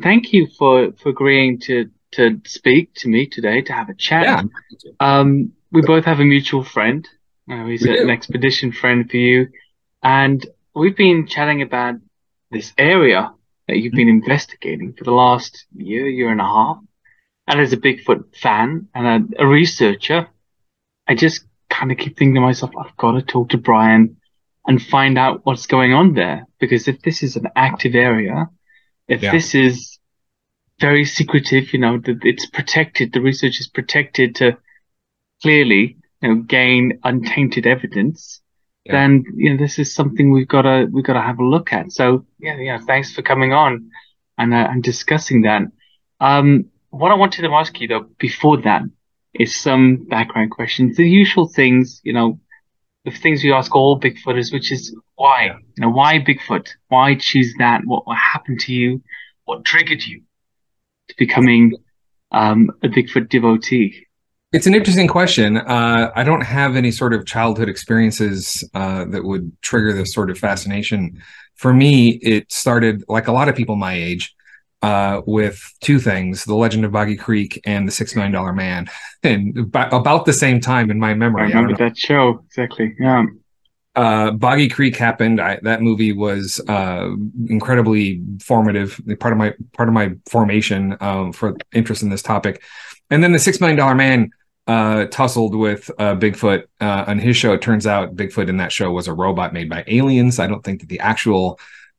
Thank you for for agreeing to to speak to me today to have a chat. Yeah. Um, we both have a mutual friend. Uh, he's We an do. expedition friend for you, and we've been chatting about this area that you've been investigating for the last year, year and a half. And as a Bigfoot fan and a, a researcher, I just kind of keep thinking to myself, I've got to talk to Brian and find out what's going on there. Because if this is an active area, if Yeah. this is very secretive, you know, that it's protected, the research is protected to clearly, you know, gain untainted evidence, Yeah. then, you know, this is something we've got to, we've got to have a look at. So yeah, yeah, thanks for coming on and, uh, and discussing that. Um, what I wanted to ask you though, before that is some background questions, the usual things, you know, the things we ask all Bigfooters, which is why, you know, why Bigfoot? Why choose that? What, what happened to you? What triggered you to becoming, um, a Bigfoot devotee? It's an interesting question. Uh, I don't have any sort of childhood experiences uh, that would trigger this sort of fascination. For me, it started like a lot of people my age uh, with two things: The Legend of Boggy Creek and The Six Million Dollar Man, and about, about the same time in my memory. I remember know. that show exactly. Yeah. uh, Boggy Creek happened. I, that movie was uh, incredibly formative. Part of my part of my formation um, for interest in this topic, and then the Six Million Dollar Man uh, tussled with uh, Bigfoot uh, on his show. It turns out Bigfoot in that show was a robot made by aliens. I don't think that the actual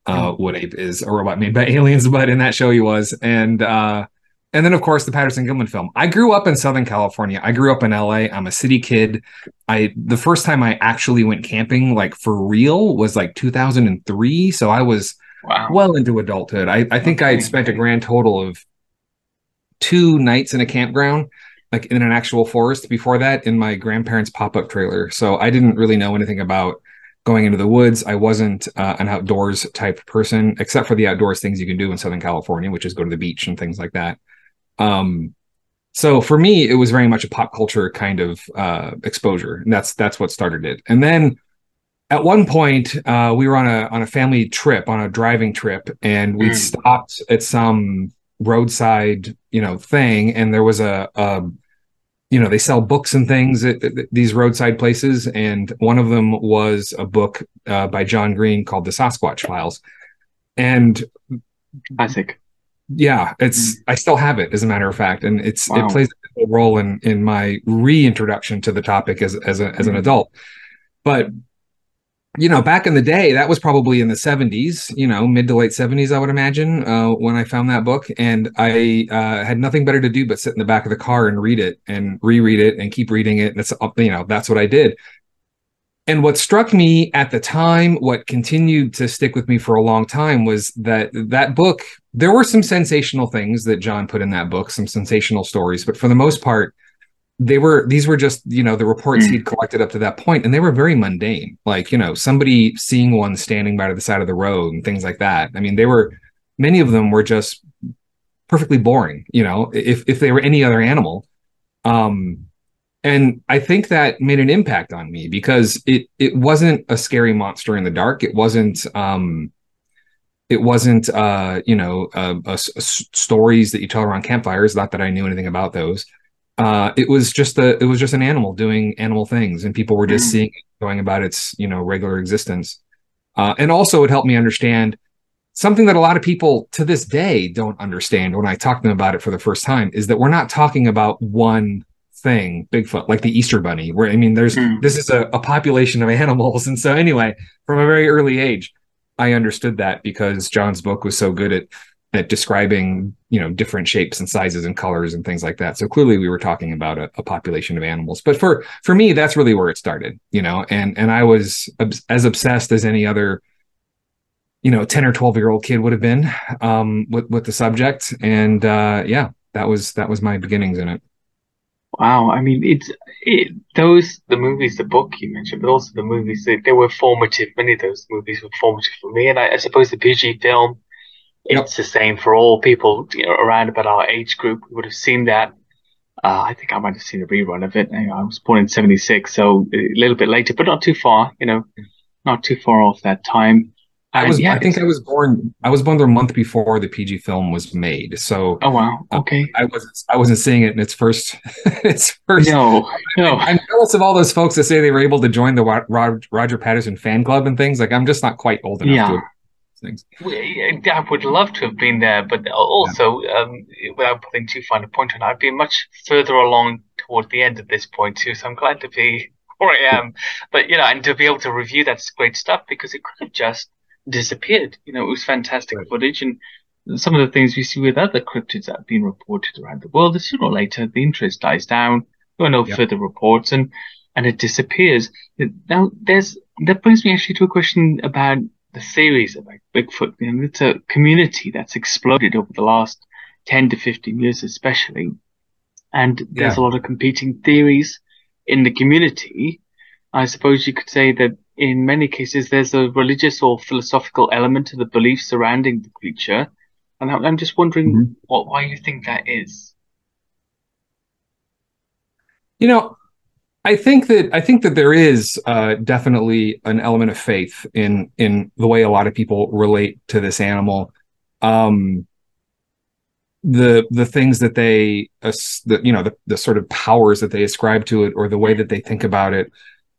uh, Wood Ape is a robot made by aliens, but in that show he was. And uh, and then of course the Patterson Gimlin film. I grew up in Southern California. I grew up in LA. I'm a city kid. I the first time I actually went camping, like for real, was like 2003. So I was Wow. well into adulthood. I, I think I had spent a grand total of two nights in a campground, like in an actual forest before that in my grandparents' pop-up trailer. So I didn't really know anything about going into the woods. I wasn't uh, an outdoors type person, except for the outdoors things you can do in Southern California, which is go to the beach and things like that. Um, so for me, it was very much a pop culture kind of uh, exposure, and that's that's what started it. And then at one point, uh, we were on a on a family trip, on a driving trip, and we Mm. stopped at some roadside, you know, thing, and there was a, a you know, they sell books and things at, at these roadside places, and one of them was a book uh, by John Green called The Sasquatch Files, and Classic. yeah, it's I still have it as a matter of fact, and it's Wow. it plays a role in in my reintroduction to the topic as as a as an Mhm. adult. But you know, back in the day, that was probably in the 70s, you know, mid to late 70s, I would imagine, uh, when I found that book. And I uh, had nothing better to do but sit in the back of the car and read it and reread it and keep reading it. And it's, you know, that's what I did. And what struck me at the time, what continued to stick with me for a long time was that that book, there were some sensational things that John put in that book, some sensational stories, but for the most part, they were these were just you know the reports Mm. he'd collected up to that point and they were very mundane. Like you know somebody seeing one standing by the side of the road and things like that. I mean they were many of them were just perfectly boring you know if if they were any other animal. Um and i think that made an impact on me because it it wasn't a scary monster in the dark. It wasn't um it wasn't uh you know uh, uh, stories that you tell around campfires not that i knew anything about those uh it was just a it was just an animal doing animal things and people were just Mm. seeing it going about its you know regular existence uh and also it helped me understand something that a lot of people to this day don't understand when i talk to them about it for the first time is that we're not talking about one thing bigfoot like the easter bunny where i mean there's Mm. this is a, a population of animals and so anyway from a very early age i understood that because john's book was so good at at describing you know different shapes and sizes and colors and things like that so clearly we were talking about a, a population of animals but for for me that's really where it started you know and and i was as obsessed as any other you know 10 or 12 year old kid would have been um with with the subject and uh yeah that was that was my beginnings in it Wow. I mean, it's it, those the movies, the book you mentioned, but also the movies. They, they were formative. Many of those movies were formative for me, and I, I suppose the PG film. Yep. It's the same for all people, you know, around about our age group. We would have seen that. Uh, I think I might have seen a rerun of it. I was born in '76, so a little bit later, but not too far. You know, not too far off that time. I was. yeah, I think I was born. I was born a month before the PG film was made, so Oh wow. Uh, Okay. I wasn't. I wasn't seeing it in its first. its first. No. No. I'm jealous of all those folks that say they were able to join the Wa- Roger Patterson fan club and things. Like I'm just not quite old enough Yeah. Things. We- I would love to have been there, but also, um, without putting too fine a point on it, I've been much further along toward the end at this point too. So I'm glad to be where I am. But you know, and to be able to review that's great stuff because it could have just disappeared. You know, it was fantastic Right. footage, and some of the things we see with other cryptids that have been reported around the world, sooner or later the interest dies down. There are no Yep. further reports, and and it disappears. Now, there's that brings me actually to a question about the series about Bigfoot. You know, it's a community that's exploded over the last 10 to 15 years, especially. And there's a lot of competing theories in the community. I suppose you could say that in many cases there's a religious or philosophical element to the belief surrounding the creature. And I'm just wondering Mhm. what, why you think that is. You know, I think that I think that there is uh, definitely an element of faith in in the way a lot of people relate to this animal. Um, the the things that they as- the, you know the, the sort of powers that they ascribe to it or the way that they think about it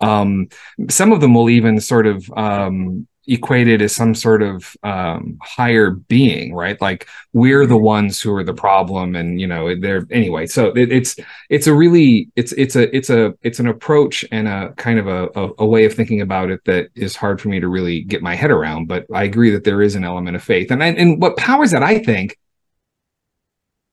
um some of them will even sort of um equate it as some sort of um higher being right? Like we're the ones who are the problem and you know they're anyway so it, it's it's a really it's it's a it's a it's an approach and a kind of a, a a way of thinking about it that is hard for me to really get my head around but i agree that there is an element of faith. And I, and what powers that i think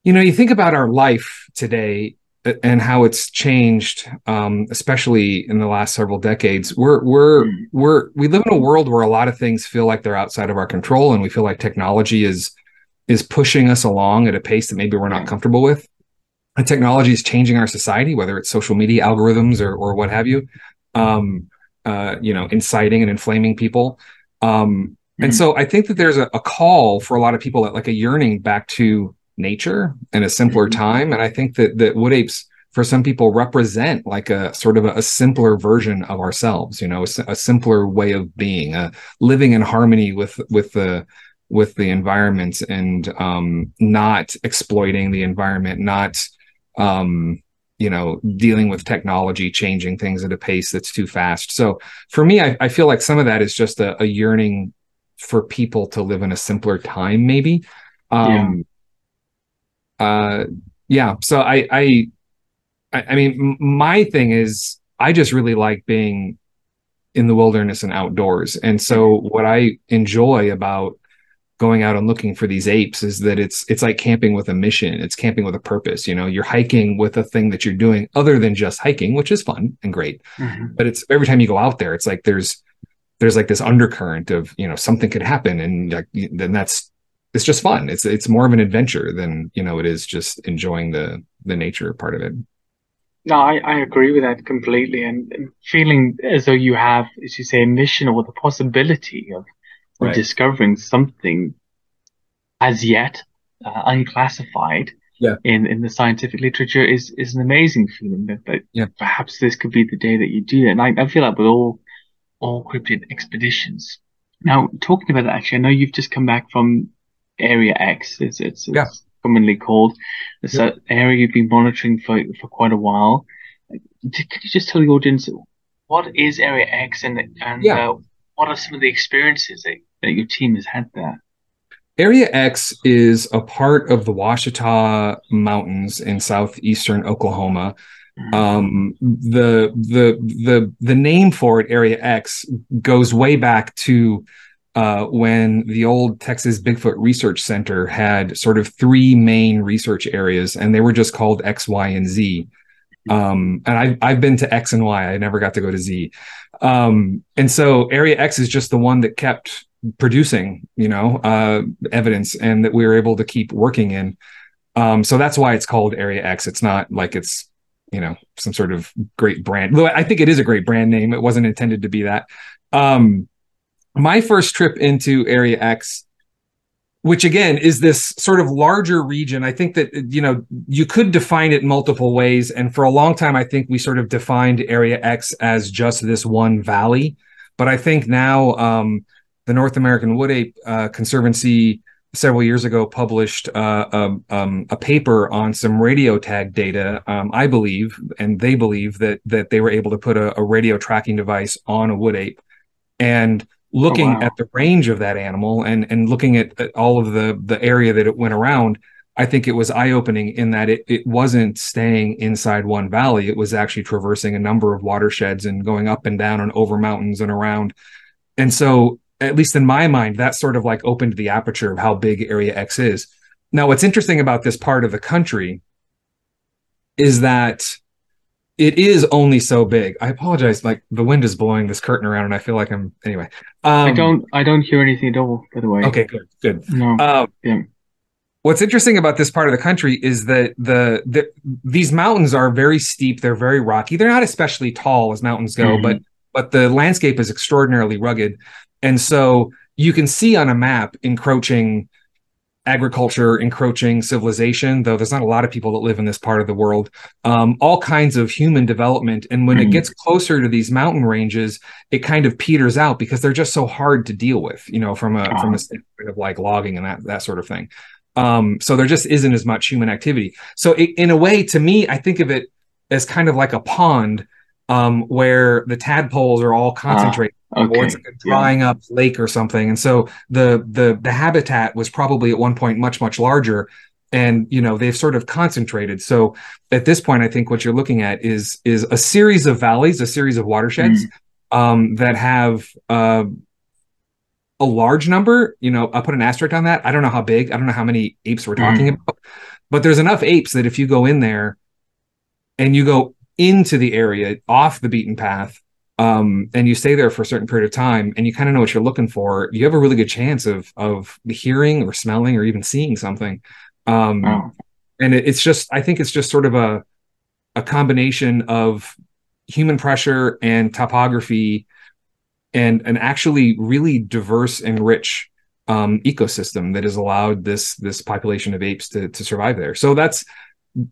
you know you think about our life today and how it's changed um, especially in the last several decades we're we're Mm. we're we live in a world where a lot of things feel like they're outside of our control and we feel like technology is is pushing us along at a pace that maybe we're not comfortable with and technology is changing our society whether it's social media algorithms or or what have you um uh you know inciting and inflaming people um and Mhm. so i think that there's a, a call for a lot of people that like a yearning back to nature and a simpler Mhm. time. And i think that that wood apes for some people represent like a sort of a, a simpler version of ourselves you know a, a simpler way of being uh, living in harmony with with the with the environment and um not exploiting the environment not um you know dealing with technology changing things at a pace that's too fast. So for me i, I feel like some of that is just a, a yearning for people to live in a simpler time maybe. Um uh yeah so i i i, mean my thing is i just really like being in the wilderness and outdoors. And so what i enjoy about going out and looking for these apes is that it's it's like camping with a mission. It's camping with a purpose you know you're hiking with a thing that you're doing other than just hiking which is fun and great. Mhm. but it's every time you go out there it's like there's there's like this undercurrent of you know something could happen and like then that's it's just fun it's it's more of an adventure than you know it is just enjoying the the nature part of it No, I, I agree with that completely. And, and feeling as though you have, as you say, a mission or the possibility of, of Right. discovering something as yet uh, unclassified Yeah. in, in the scientific literature is, is an amazing feeling that, that Yeah. perhaps this could be the day that you do it. And I, I feel like with all, all cryptid expeditions. Now, talking about that, actually, I know you've just come back from Area X. It's, it's, Yeah. it's commonly called. It's Yeah. an area you've been monitoring for, for quite a while. Could you just tell the audience what is Area X and and Yeah. uh, what are some of the experiences that, that your team has had there? Area X is a part of the Ouachita Mountains in southeastern Oklahoma. Um, the the the the name for it, Area X, goes way back to uh, when the old Texas Bigfoot Research Center had sort of three main research areas, and they were just called X, Y, and Z. Um, and I've I've been to X and Y. I never got to go to Z. Um, and so Area X is just the one that kept producing, you know, uh, evidence, and that we were able to keep working in. Um, so that's why it's called Area X. It's not like it's you know some sort of great brand. Though I think it is a great brand name. It wasn't intended to be that. Um, my first trip into Area X which again is this sort of larger region i think that you know you could define it multiple ways and for a long time i think we sort of defined area x as just this one valley but i think now um, the North American Wood Ape uh, Conservancy several years ago published uh, a, um, a, paper on some radio tag data. Um, I believe, and they believe that that they were able to put a, a radio tracking device on a wood ape, and looking oh, wow. at the range of that animal and and looking at, at, all of the the area that it went around. I think it was eye opening in that it, it wasn't staying inside one valley. It was actually traversing a number of watersheds and going up and down and over mountains and around. And so at least in my mind, that sort of like opened the aperture of how big Area X is. Now, what's interesting about this part of the country is that it is only so big. I apologize, like the wind is blowing this curtain around, and I feel like I'm anyway. Um, I don't, I don't hear anything at all. By the way. Okay, good, good. No. Um, yeah. What's interesting about this part of the country is that the, the these mountains are very steep. They're very rocky. They're not especially tall as mountains go, mm-hmm. but but the landscape is extraordinarily rugged. And so you can see on a map encroaching agriculture, encroaching civilization, though there's not a lot of people that live in this part of the world, um, all kinds of human development. And when mm. it hmm. gets closer to these mountain ranges, it kind of peters out because they're just so hard to deal with, you know, from a from a standpoint of like logging and that that sort of thing. Um, so there just isn't as much human activity. So it, in a way, to me, I think of it as kind of like a pond um, where the tadpoles are all concentrated Okay. Or it's like a drying yeah. up lake or something. And so the the the habitat was probably at one point much much larger, and you know they've sort of concentrated. So at this point, I think what you're looking at is is a series of valleys, a series of watersheds mm. um, that have. Uh, a large number, you know, I'll put an asterisk on that. I don't know how big, I don't know how many apes we're talking mm. about, but there's enough apes that if you go in there and you go into the area off the beaten path, um, and you stay there for a certain period of time and you kind of know what you're looking for, you have a really good chance of of hearing or smelling or even seeing something. Um, wow. And it, it's just, I think it's just sort of a a combination of human pressure and topography and an actually really diverse and rich um, ecosystem that has allowed this this population of apes to to survive there. So that's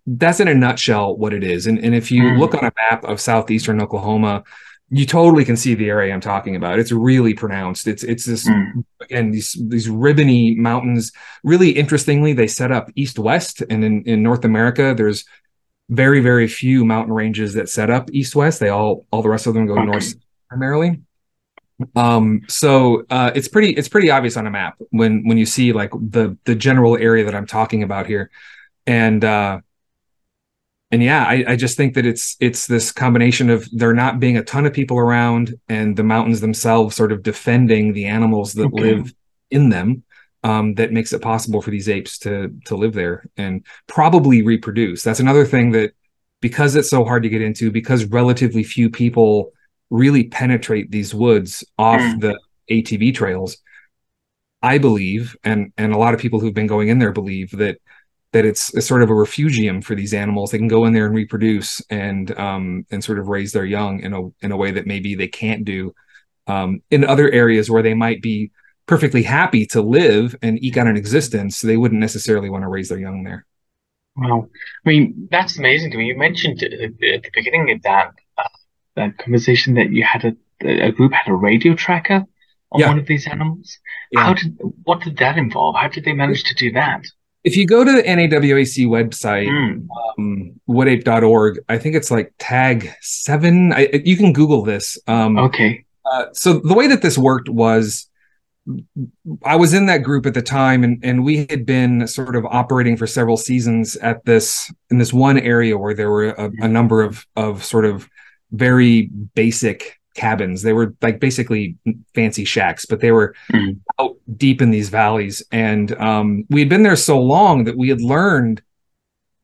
that's in a nutshell what it is. And and if you mm. look on a map of southeastern Oklahoma, you totally can see the area I'm talking about. It's really pronounced. It's it's this mm. again these these ribbony mountains. Really interestingly, they set up east west, and in in North America, there's very very few mountain ranges that set up east west. They all all the rest of them go okay. north primarily. Um, so uh, it's pretty it's pretty obvious on a map when when you see like the the general area that I'm talking about here, and uh, and yeah, I, I, just think that it's it's this combination of there not being a ton of people around and the mountains themselves sort of defending the animals that okay. live in them um, that makes it possible for these apes to to live there and probably reproduce. That's another thing that because it's so hard to get into, because relatively few people really penetrate these woods off mm. the ATV trails. I believe, and and a lot of people who've been going in there believe that that it's, it's sort of a refugium for these animals. They can go in there and reproduce and um, and sort of raise their young in a in a way that maybe they can't do um, in other areas where they might be perfectly happy to live and eke out an existence. They wouldn't necessarily want to raise their young there. Wow, I mean that's amazing to me. You mentioned at the beginning of that uh, that conversation that you had a, a group had a radio tracker on yeah. one of these animals. Yeah. How did what did that involve? How did they manage to do that? If you go to the NAWAC website, mm. um, woodape.org, I think it's like tag seven. I, you can Google this. Um, okay. Uh, so the way that this worked was I was in that group at the time and, and we had been sort of operating for several seasons at this in this one area where there were a, a number of of sort of very basic cabins. They were like basically fancy shacks, but they were mm. out deep in these valleys. And um, we had been there so long that we had learned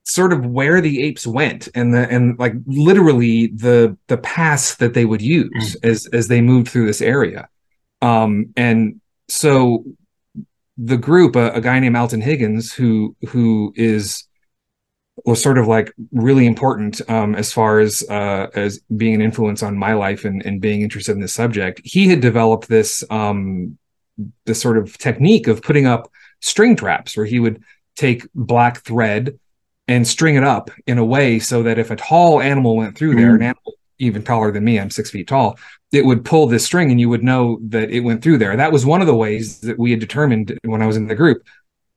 sort of where the apes went and the and like literally the the paths that they would use mm. as as they moved through this area. Um, and so the group, a, a guy named Alton Higgins, who who is was sort of like really important um, as far as uh, as being an influence on my life and, and being interested in this subject. He had developed this um, this sort of technique of putting up string traps, where he would take black thread and string it up in a way so that if a tall animal went through there, mm. an animal even taller than me. I'm six feet tall. It would pull this string, and you would know that it went through there. That was one of the ways that we had determined when I was in the group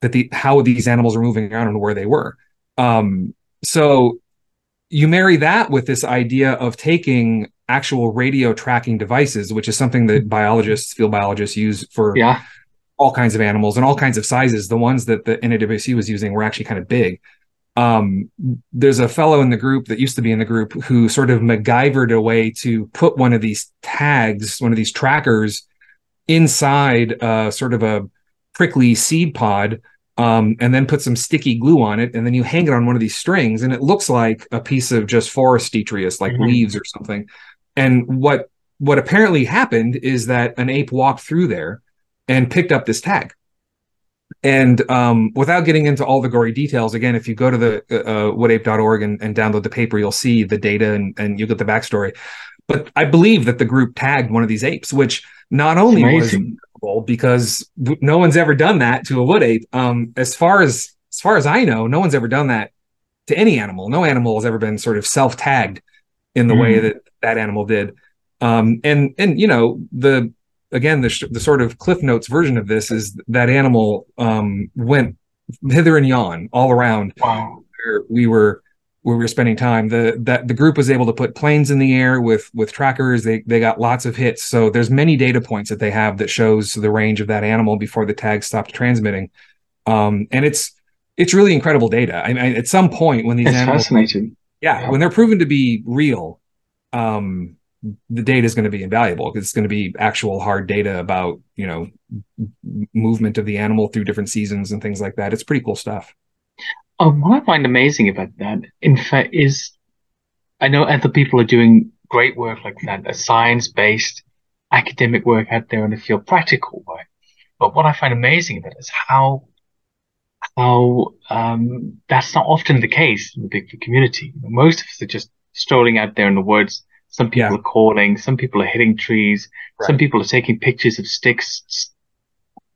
that the how these animals were moving around and where they were. Um, so you marry that with this idea of taking actual radio tracking devices, which is something that biologists, field biologists use for yeah. all kinds of animals and all kinds of sizes. The ones that the NAWAC was using were actually kind of big. Um, there's a fellow in the group that used to be in the group who sort of MacGyvered a way to put one of these tags, one of these trackers inside uh, sort of a prickly seed pod um, and then put some sticky glue on it, and then you hang it on one of these strings, and it looks like a piece of just forest detritus, like mm-hmm. leaves or something. And what what apparently happened is that an ape walked through there and picked up this tag. And um, without getting into all the gory details, again, if you go to the uh, uh woodape.org and, and download the paper, you'll see the data and, and you'll get the backstory. But I believe that the group tagged one of these apes, which not only was because no one's ever done that to a wood ape. Um, as far as as far as I know, no one's ever done that to any animal. No animal has ever been sort of self tagged in the mm. way that that animal did. Um, and and you know the again the the sort of cliff notes version of this is that animal um, went hither and yon all around. Wow. we were where we were spending time. The that the group was able to put planes in the air with with trackers. They they got lots of hits. So there's many data points that they have that shows the range of that animal before the tag stopped transmitting. Um, and it's it's really incredible data. I mean, at some point when these it's animals, fascinating. Yeah, yeah, when they're proven to be real, um, the data is going to be invaluable because it's going to be actual hard data about you know movement of the animal through different seasons and things like that. It's pretty cool stuff. Um, what I find amazing about that, in fact, is I know other people are doing great work like that, a science-based academic work out there in the field, practical work. But what I find amazing about it is how how um, that's not often the case in the Bigfoot community. Most of us are just strolling out there in the woods. Some people yeah. are calling, some people are hitting trees, right. some people are taking pictures of sticks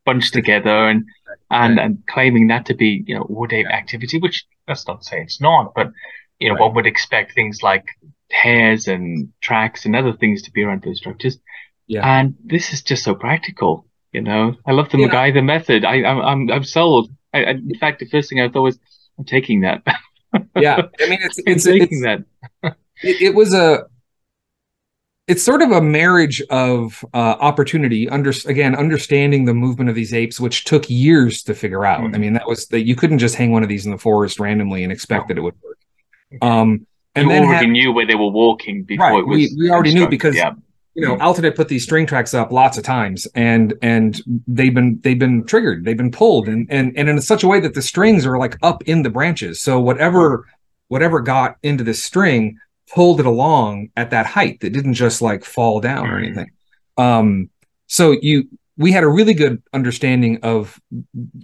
bunched together and and and claiming that to be you know wood ape activity, which that's not to say it's not, but you know right. one would expect things like hairs and tracks and other things to be around those structures. Yeah. And this is just so practical. You know, I love the yeah. MacGyver method. I, I'm I'm I'm sold. I, I, in fact, the first thing I thought was, I'm taking that. yeah, I mean, it's it's taking it's, that. it, it was a it's sort of a marriage of uh, opportunity. Under again, understanding the movement of these apes, which took years to figure out. Mm-hmm. I mean, that was that you couldn't just hang one of these in the forest randomly and expect that it would work. Um, and you then already had, knew where they were walking before right, it was. We, we already knew because yeah. you know Alton had put these string traps up lots of times, and and they've been they've been triggered, they've been pulled, and and and in such a way that the strings are like up in the branches. So whatever whatever got into this string pulled it along at that height that didn't just like fall down or anything. Um, so you we had a really good understanding of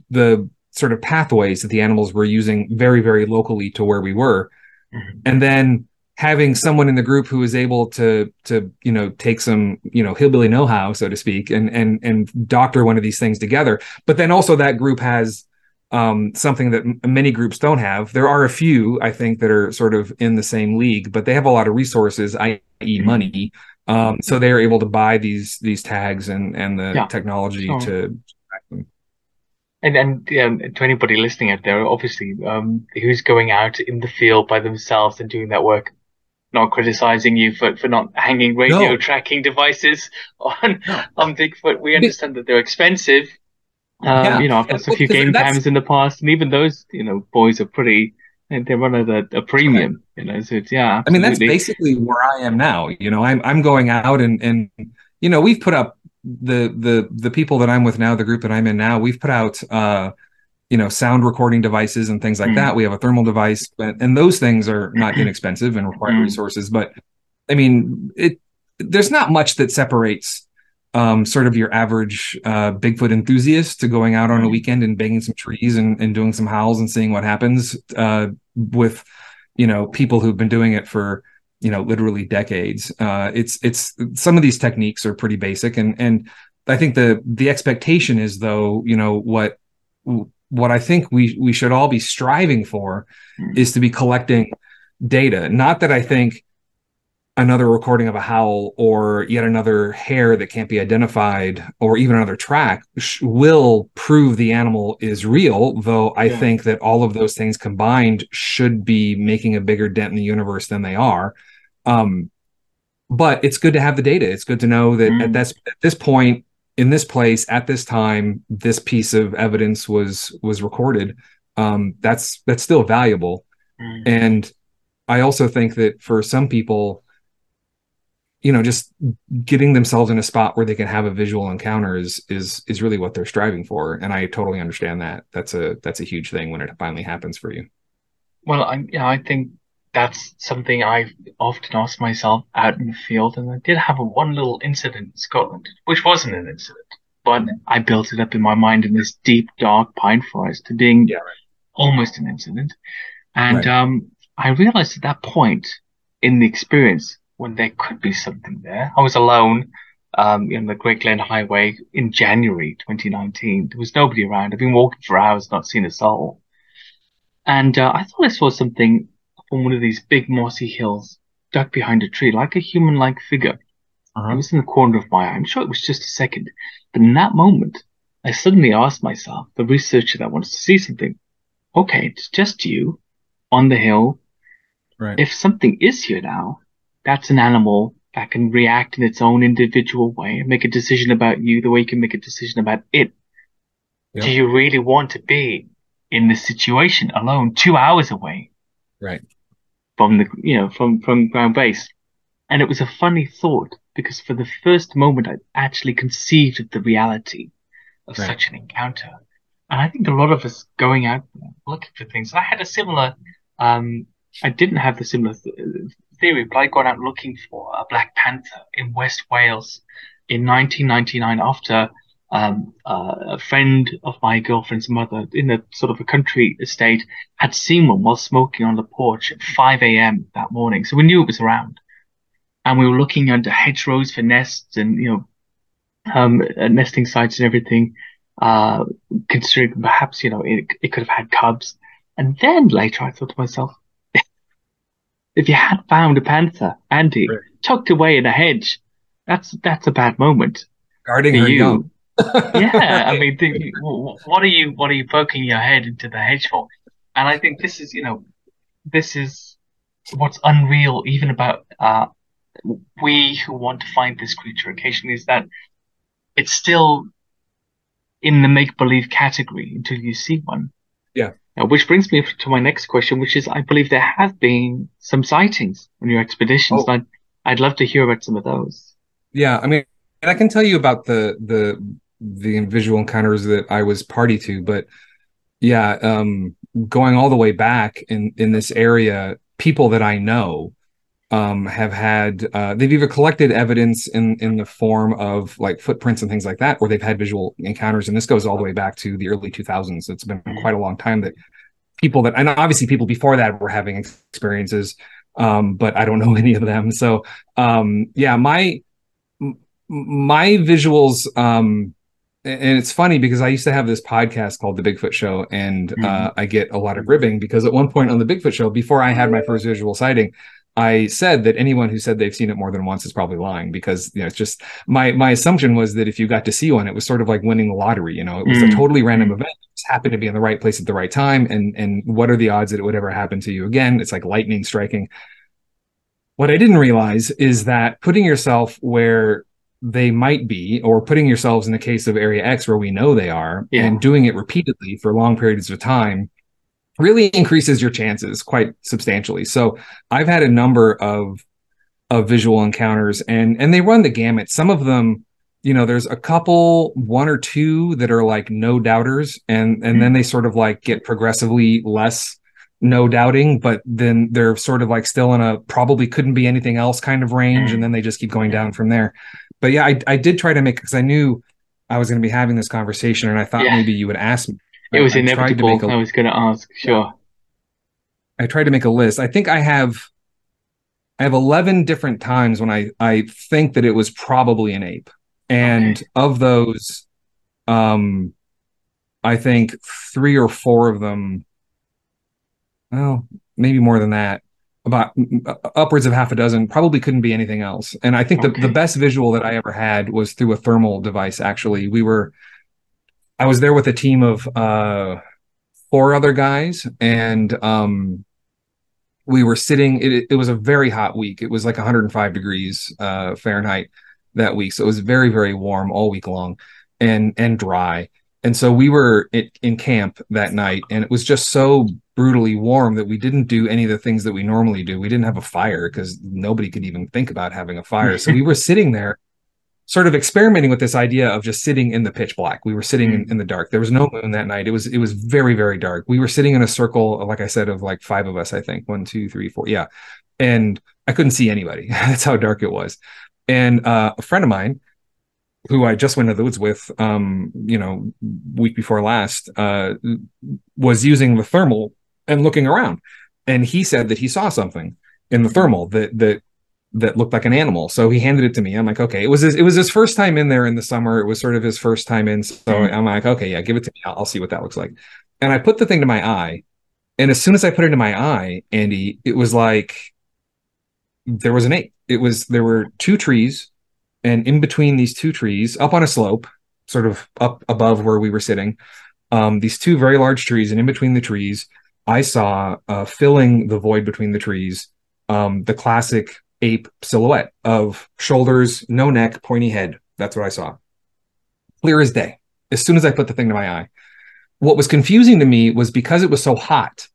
the sort of pathways that the animals were using very very locally to where we were mm-hmm. and then having someone in the group who was able to to you know take some you know hillbilly know-how so to speak and and and doctor one of these things together but then also that group has um, something that m- many groups don't have. There are a few, I think, that are sort of in the same league, but they have a lot of resources, i.e., mm-hmm. money. Um, so they are able to buy these these tags and and the yeah. technology to track them. And and to anybody listening out there, obviously, um, who's going out in the field by themselves and doing that work, not criticizing you for, for not hanging radio no. tracking devices on no. on Bigfoot. We understand that they're expensive um, yeah. You know, I've got a few game cams in the past, and even those, you know, boys are pretty. They run at a, a premium, you know. So it's yeah. Absolutely. I mean, that's basically where I am now. You know, I'm I'm going out and and you know we've put up the the the people that I'm with now, the group that I'm in now. We've put out uh, you know sound recording devices and things like mm. that. We have a thermal device, but and those things are not inexpensive and require mm. resources. But I mean, it there's not much that separates um, sort of your average uh, Bigfoot enthusiast to going out on a weekend and banging some trees and, and doing some howls and seeing what happens uh, with, you know, people who've been doing it for, you know, literally decades. Uh, it's it's some of these techniques are pretty basic, and and I think the the expectation is though, you know, what what I think we we should all be striving for mm. is to be collecting data. Not that I think another recording of a howl or yet another hair that can't be identified or even another track sh- will prove the animal is real though i yeah. think that all of those things combined should be making a bigger dent in the universe than they are um, but it's good to have the data it's good to know that mm. at this at this point in this place at this time this piece of evidence was was recorded um, that's that's still valuable mm. and i also think that for some people you know just getting themselves in a spot where they can have a visual encounter is is is really what they're striving for. And i totally understand that. That's a that's a huge thing when it finally happens for you. Well i yeah i think that's something i've often asked myself out in the field. And i did have a one little incident in scotland which wasn't an incident but i built it up in my mind in this deep dark pine forest to being yeah, right. almost an incident. And right. um i realized at that point in the experience when there could be something there. I was alone um, in the Great Glen Highway in January 2019. There was nobody around. I've been walking for hours, not seen a soul. And uh, I thought I saw something on one of these big mossy hills, ducked behind a tree, like a human-like figure. Uh-huh. It was in the corner of my eye. I'm sure it was just a second. But in that moment, I suddenly asked myself, the researcher that wants to see something, okay, it's just you on the hill. Right. If something is here now, that's an animal that can react in its own individual way and make a decision about you the way you can make a decision about it. Yep. Do you really want to be in this situation alone, two hours away? Right. From the, you know, from, from ground base. And it was a funny thought because for the first moment, I actually conceived of the reality of right. such an encounter. And I think a lot of us going out looking for things. I had a similar, um, I didn't have the similar th- theory, but got out looking for a Black Panther in West Wales in 1999 after um, uh, a friend of my girlfriend's mother in a sort of a country estate had seen one while smoking on the porch at 5 a.m. that morning. So we knew it was around. And we were looking under hedgerows for nests and, you know, um, uh, nesting sites and everything, uh, considering perhaps, you know, it, it could have had cubs. And then later I thought to myself, if you had found a panther, Andy, right. tucked away in a hedge, that's that's a bad moment. Guarding her you. young. yeah, I mean, what are you what are you poking your head into the hedge for? And I think this is, you know, this is what's unreal, even about uh, we who want to find this creature occasionally, is that it's still in the make believe category until you see one. Yeah. Uh, which brings me to my next question, which is I believe there have been some sightings on your expeditions. Oh. I'd, I'd love to hear about some of those. Yeah, I mean, and I can tell you about the the the visual encounters that I was party to, but yeah, um, going all the way back in in this area, people that I know um, have had uh, they've either collected evidence in in the form of like footprints and things like that, or they've had visual encounters. And this goes all the way back to the early 2000s. It's been quite a long time that people that and obviously people before that were having experiences, um, but I don't know any of them. So um, yeah, my my visuals. Um, and it's funny because I used to have this podcast called The Bigfoot Show, and mm-hmm. uh, I get a lot of ribbing because at one point on The Bigfoot Show, before I had my first visual sighting, I said that anyone who said they've seen it more than once is probably lying because you know it's just my my assumption was that if you got to see one, it was sort of like winning the lottery. You know, it was mm. a totally random event. It just happened to be in the right place at the right time, and and what are the odds that it would ever happen to you again? It's like lightning striking. What I didn't realize is that putting yourself where they might be, or putting yourselves in the case of Area X where we know they are, yeah. and doing it repeatedly for long periods of time really increases your chances quite substantially. So I've had a number of of visual encounters and and they run the gamut. Some of them, you know, there's a couple, one or two that are like no doubters and and mm-hmm. then they sort of like get progressively less no doubting, but then they're sort of like still in a probably couldn't be anything else kind of range and then they just keep going down from there. But yeah, I I did try to make because I knew I was going to be having this conversation and I thought yeah. maybe you would ask me it was I, inevitable. A, I was going to ask. Sure. I tried to make a list. I think I have I have 11 different times when I I think that it was probably an ape. And okay. of those um I think 3 or 4 of them well, maybe more than that about upwards of half a dozen. Probably couldn't be anything else. And I think the, the best visual that I ever had was through a thermal device. Actually, we were, I was there with a team of uh, four other guys, and um, we were sitting. It, it was a very hot week. It was like 105 degrees uh, Fahrenheit that week, so it was very very warm all week long, and and dry. And so we were in, in camp that night, and it was just so brutally warm that we didn't do any of the things that we normally do. We didn't have a fire because nobody could even think about having a fire. So we were sitting there, sort of experimenting with this idea of just sitting in the pitch black. We were sitting in, in the dark. There was no moon that night. It was it was very very dark. We were sitting in a circle, like I said, of like five of us. I think one, two, three, four, yeah. And I couldn't see anybody. That's how dark it was. And uh, a friend of mine who I just went to the woods with, um, you know, week before last, uh, was using the thermal and looking around, and he said that he saw something in the thermal that that that looked like an animal. So he handed it to me. I'm like, okay, it was his, it was his first time in there in the summer. It was sort of his first time in. So Mhm. I'm like, okay, yeah, give it to me. I'll, I'll see what that looks like. And I put the thing to my eye, and as soon as I put it to my eye, Andy, it was like there was an ape. It was there were two trees and in between these two trees, up on a slope, sort of up above where we were sitting, um, these two very large trees, and in between the trees, I saw uh, filling the void between the trees, um, the classic ape silhouette of shoulders, no neck, pointy head. That's what I saw. Clear as day. As soon as I put the thing to my eye, what was confusing to me was because it was so hot.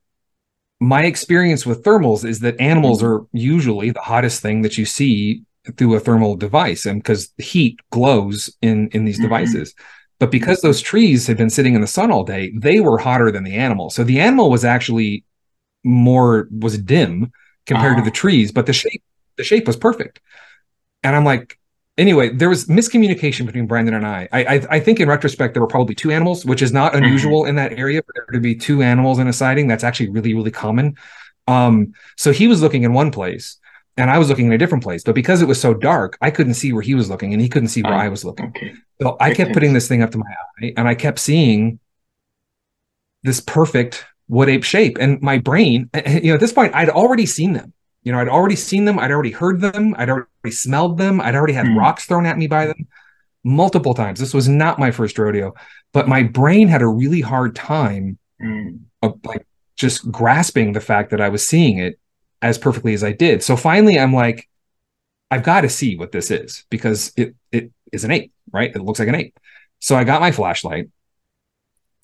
My experience with thermals is that animals are usually the hottest thing that you see through a thermal device and because heat glows in in these Mhm. devices but because those trees had been sitting in the sun all day they were hotter than the animal so the animal was actually more was dim compared to Ah. the trees but the shape the shape was perfect and i'm like anyway there was miscommunication between brandon and i i i, I think in retrospect there were probably two animals which is not unusual in that area for there to be two animals in a sighting that's actually really really common um so he was looking in one place and I was looking in a different place. But because it was so dark, I couldn't see where he was looking, and he couldn't see where Ah. I was looking. Okay. So I kept putting this thing up to my eye, and I kept seeing this perfect wood ape shape. And my brain, you know, at this point, I'd already seen them. You know, I'd already seen them. I'd already heard them. I'd already smelled them. I'd already had Hmm. rocks thrown at me by them multiple times. This was not my first rodeo, but my brain had a really hard time Mm. of like just grasping the fact that I was seeing it as perfectly as I did. So finally, I'm like, I've got to see what this is because it it is an ape, right? It looks like an ape. So I got my flashlight.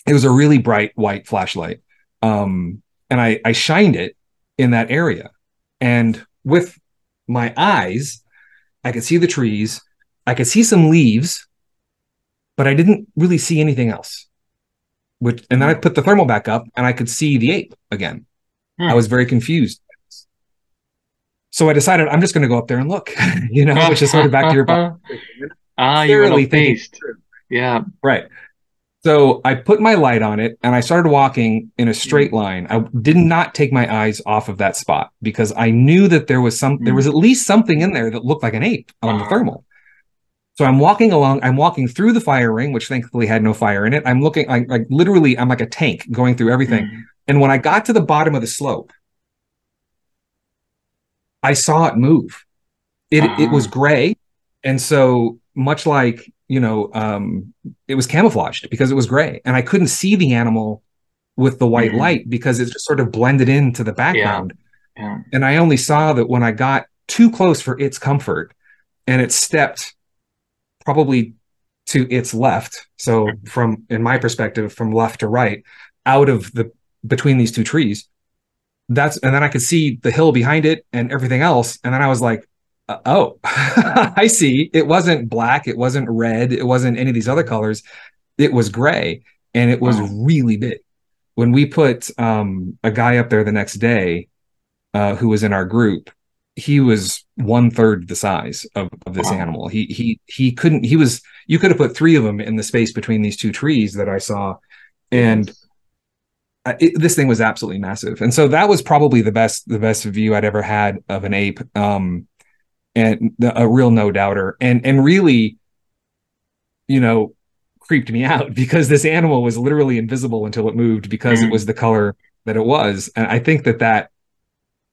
It was a really bright white flashlight, um, and I I shined it in that area, and with my eyes, I could see the trees. I could see some leaves, but I didn't really see anything else. Which and then I put the thermal back up, and I could see the ape again. Hmm. I was very confused. So I decided I'm just going to go up there and look, you know, which is sort of back to your ah, you were Thoroughly not thinking faced. Yeah. right. So I put my light on it and I started walking in a straight line. I did not take my eyes off of that spot because I knew that there was some there was at least something in there that looked like an ape on the Ah. thermal. So I'm walking along, I'm walking through the fire ring, which thankfully had no fire in it. I'm looking like like literally I'm like a tank going through everything. Mm. And when I got to the bottom of the slope, I saw it move. It it was Ah. gray, and so much like you know, um, it was camouflaged because it was gray, and I couldn't see the animal with the white Mhm. light because it just sort of blended into the background. Yeah. And I only saw that when I got too close for its comfort, and it stepped probably to its left. So from in my perspective, from left to right, out of the between these two trees. That's and then I could see the hill behind it and everything else. And then I was like, uh, oh, I see. It wasn't black, it wasn't red, it wasn't any of these other colors. It was gray and it was Wow. really big. When we put um, a guy up there the next day uh, who was in our group, he was one third the size of, of this Wow. animal. He he he couldn't. He was. You could have put three of them in the space between these two trees that I saw, and uh, it, this thing was absolutely massive. And so that was probably the best the best view I'd ever had of an ape, um, and a real no doubter. And and really, you know, creeped me out because this animal was literally invisible until it moved because it Mhm. was the color that it was. And I think that that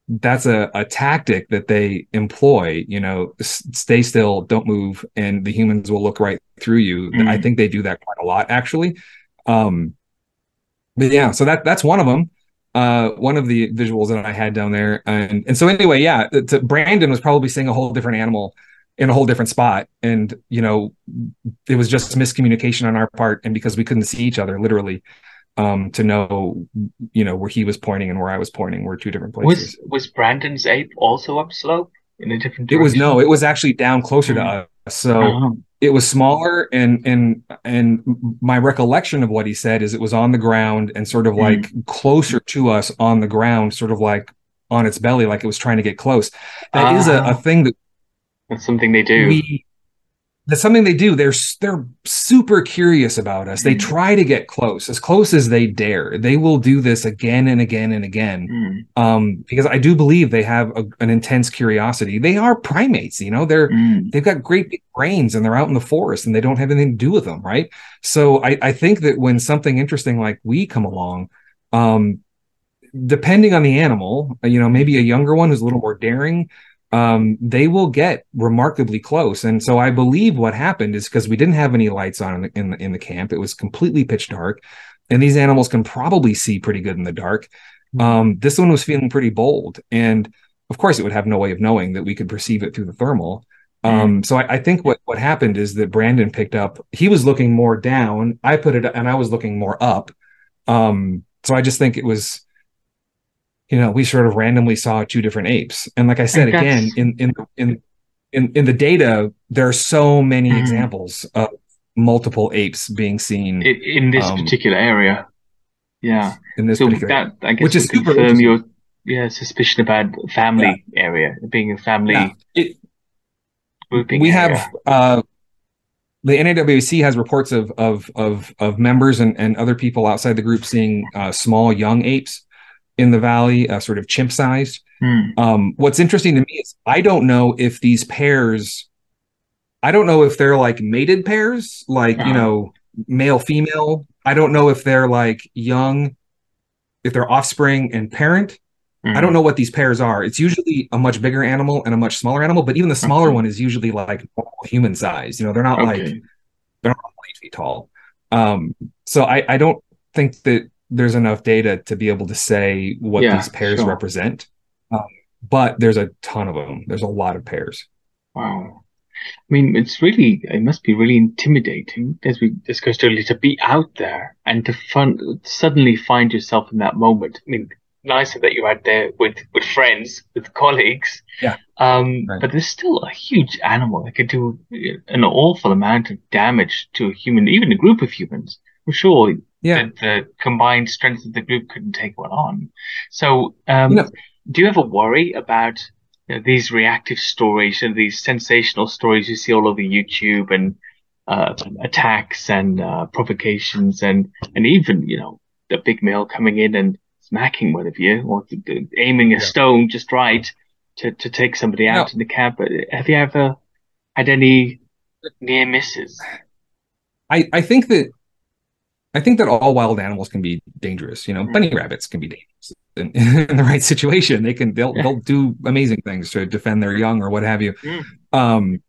that's a, a tactic that they employ you know s- stay still don't move and the humans will look right through you Mm. i think they do that quite a lot actually um but yeah so that that's one of them uh one of the visuals that i had down there. And and so anyway yeah to, brandon was probably seeing a whole different animal in a whole different spot. And you know it was just miscommunication on our part. And because we couldn't see each other literally um to know you know where he was pointing and where i was pointing were two different places. Was was Brandon's ape also upslope in a different it was no it was actually down closer Mm. to us. So Oh. It was smaller and and and my recollection of what he said is it was on the ground and sort of Mm. like closer to us on the ground sort of like on its belly like it was trying to get close That is a, Ah. a thing that That's something they do. we that's something they do. They're they're super curious about us. They Mm. try to get close as close as they dare. They will do this again and again and again. Mm. um because i do believe they have a, an intense curiosity. They are primates you know? They're Mm. they've got great big brains and they're out in the forest and they don't have anything to do with them right? So i i think that when something interesting like we come along um depending on the animal you know maybe a younger one who's a little more daring um they will get remarkably close. And so i believe what happened is because we didn't have any lights on in the, in the in the camp. It was completely pitch dark. And these animals can probably see pretty good in the dark. Um this one was feeling pretty bold. And of course it would have no way of knowing that we could perceive it through the thermal. Um, so I, I think what what happened is that Brandon picked up. He was looking more down. I put it, and I was looking more up. Um, so I just think it was, you know, we sort of randomly saw two different apes. And like I said And again, in in in in in the data, there are so many Mhm. examples of multiple apes being seen in, in this Um, particular area. Yeah. in this so particular. that I guess which is would super confirm your yeah suspicion about family area being a family Yeah. It, we area. have uh the NAWAC has reports of of of of members and, and other people outside the group seeing uh, small young apes in the valley, uh, sort of chimp sized. Hmm. Um, what's interesting to me is I don't know if these pairs, I don't know if they're like mated pairs, like you Uh-huh. know, male female. I don't know if they're like young, if they're offspring and parent. I don't know what these pairs are. It's usually a much bigger animal and a much smaller animal, but even the smaller Okay. one is usually like human size. You know, they're not like they're not eight feet tall. Um, so I, I don't think that there's enough data to be able to say what Yeah, these pairs sure. represent. Um, but there's a ton of them. There's a lot of pairs. Wow. I mean, it's really, it must be really intimidating, as we discussed earlier, to be out there and to fun, suddenly find yourself in that moment. I mean, nicer that you're out there with, with friends, with colleagues. Yeah. Um, Right. but there's still a huge animal that could do an awful amount of damage to a human, even a group of humans. I'm sure Yeah. that the combined strength of the group couldn't take one on. So, um, do you ever worry about you know, these reactive stories and these sensational stories you see all over YouTube and uh, attacks and uh, provocations and and even you know the big male coming in and smacking one of you or aiming a Yeah. stone just right to, to take somebody out No. in the camp. Have you ever had any near misses? I, I think that I think that all wild animals can be dangerous. You know, Mm. bunny rabbits can be dangerous in, in the right situation. They can they'll Yeah. they'll do amazing things to defend their young or what have you. Mm. Um,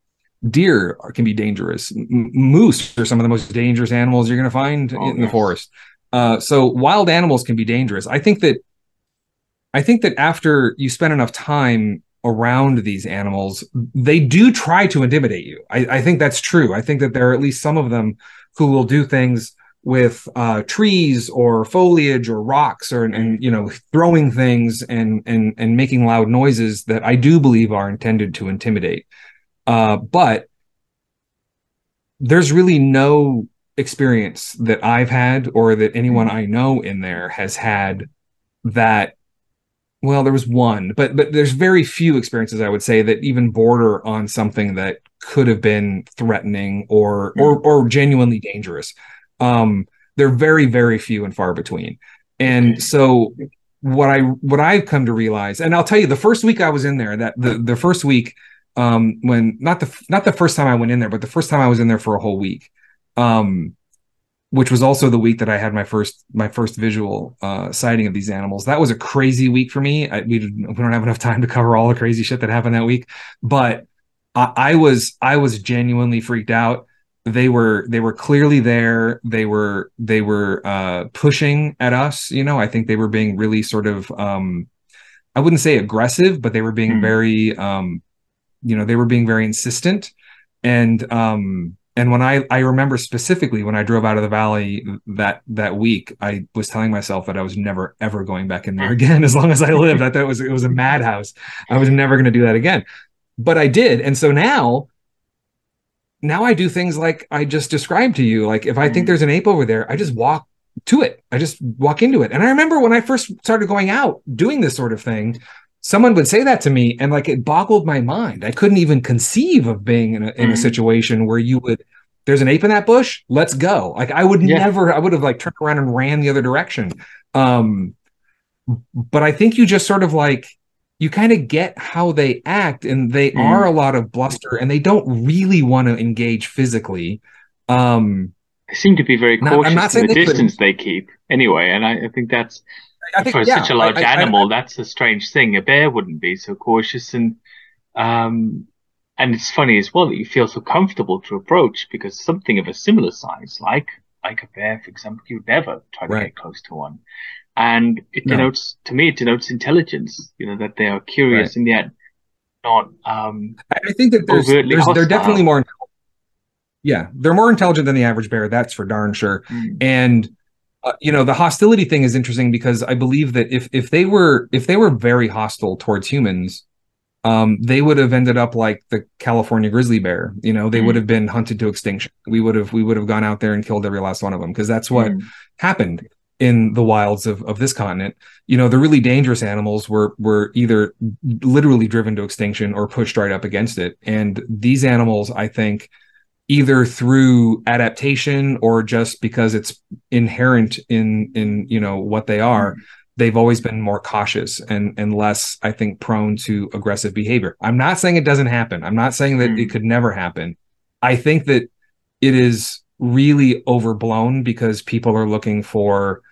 deer can be dangerous. M- moose are some of the most dangerous animals you're going to find Oh, in the forest. Uh, so wild animals can be dangerous. I think that I think that after you spend enough time around these animals, they do try to intimidate you. I, I think that's true. I think that there are at least some of them who will do things with uh, trees or foliage or rocks or and you know throwing things and and and making loud noises that I do believe are intended to intimidate. Uh, but there's really no experience that I've had or that anyone I know in there has had that well there was one but but there's very few experiences I would say that even border on something that could have been threatening or or or genuinely dangerous um they're very very few and far between and so what I what I've come to realize and I'll tell you the first week I was in there that the the first week um when not the not the first time I went in there but the first time I was in there for a whole week um which was also the week that I had my first my first visual uh, sighting of these animals. That was a crazy week for me. I, we, we don't have enough time to cover all the crazy shit that happened that week, but I, I was I was genuinely freaked out. They were they were clearly there. They were they were uh, pushing at us. You know, I think they were being really sort of um, I wouldn't say aggressive, but they were being mm. very um, you know they were being very insistent and um and when I I remember specifically when I drove out of the valley that that week, I was telling myself that I was never ever going back in there again as long as I lived. I thought it was it was a madhouse. I was never going to do that again, but I did, and so now. Now I do things like I just described to you. Like if I think mm. there's an ape over there, I just walk to it. I just walk into it. And I remember when I first started going out doing this sort of thing, someone would say that to me and like it boggled my mind i couldn't even conceive of being in a, in a situation where you would there's an ape in that bush let's go like i would yeah. never i would have like turned around and ran the other direction um but i think you just sort of like you kind of get how they act and they mm. are a lot of bluster and they don't really want to engage physically um they seem to be very cautious not, in the they distance they keep anyway and I, I think that's I think, for yeah, such a large I, animal, that's a strange thing. A bear wouldn't be so cautious, and um, and it's funny as well that you feel so comfortable to approach because something of a similar size, like like a bear, for example, you'd never try to right. get close to one, and it no. denotes to me it denotes intelligence. You know that they are curious right. and yet not. Um, I think that there's, there's they're definitely more. Yeah, they're more intelligent than the average bear. That's for darn sure. Mm. And uh, you know the hostility thing is interesting because I believe that if if they were if they were very hostile towards humans, um, they would have ended up like the California grizzly bear. You know, they mm. would have been hunted to extinction. We would have we would have gone out there and killed every last one of them because that's what mm. happened in the wilds of, of this continent. You know, the really dangerous animals were were either literally driven to extinction or pushed right up against it. And these animals, I think, either through adaptation or just because it's inherent in in you know what they are mm-hmm. they've always been more cautious and and less i think prone to aggressive behavior i'm not saying it doesn't happen i'm not saying that mm. it could never happen i think that it is really overblown because people are looking for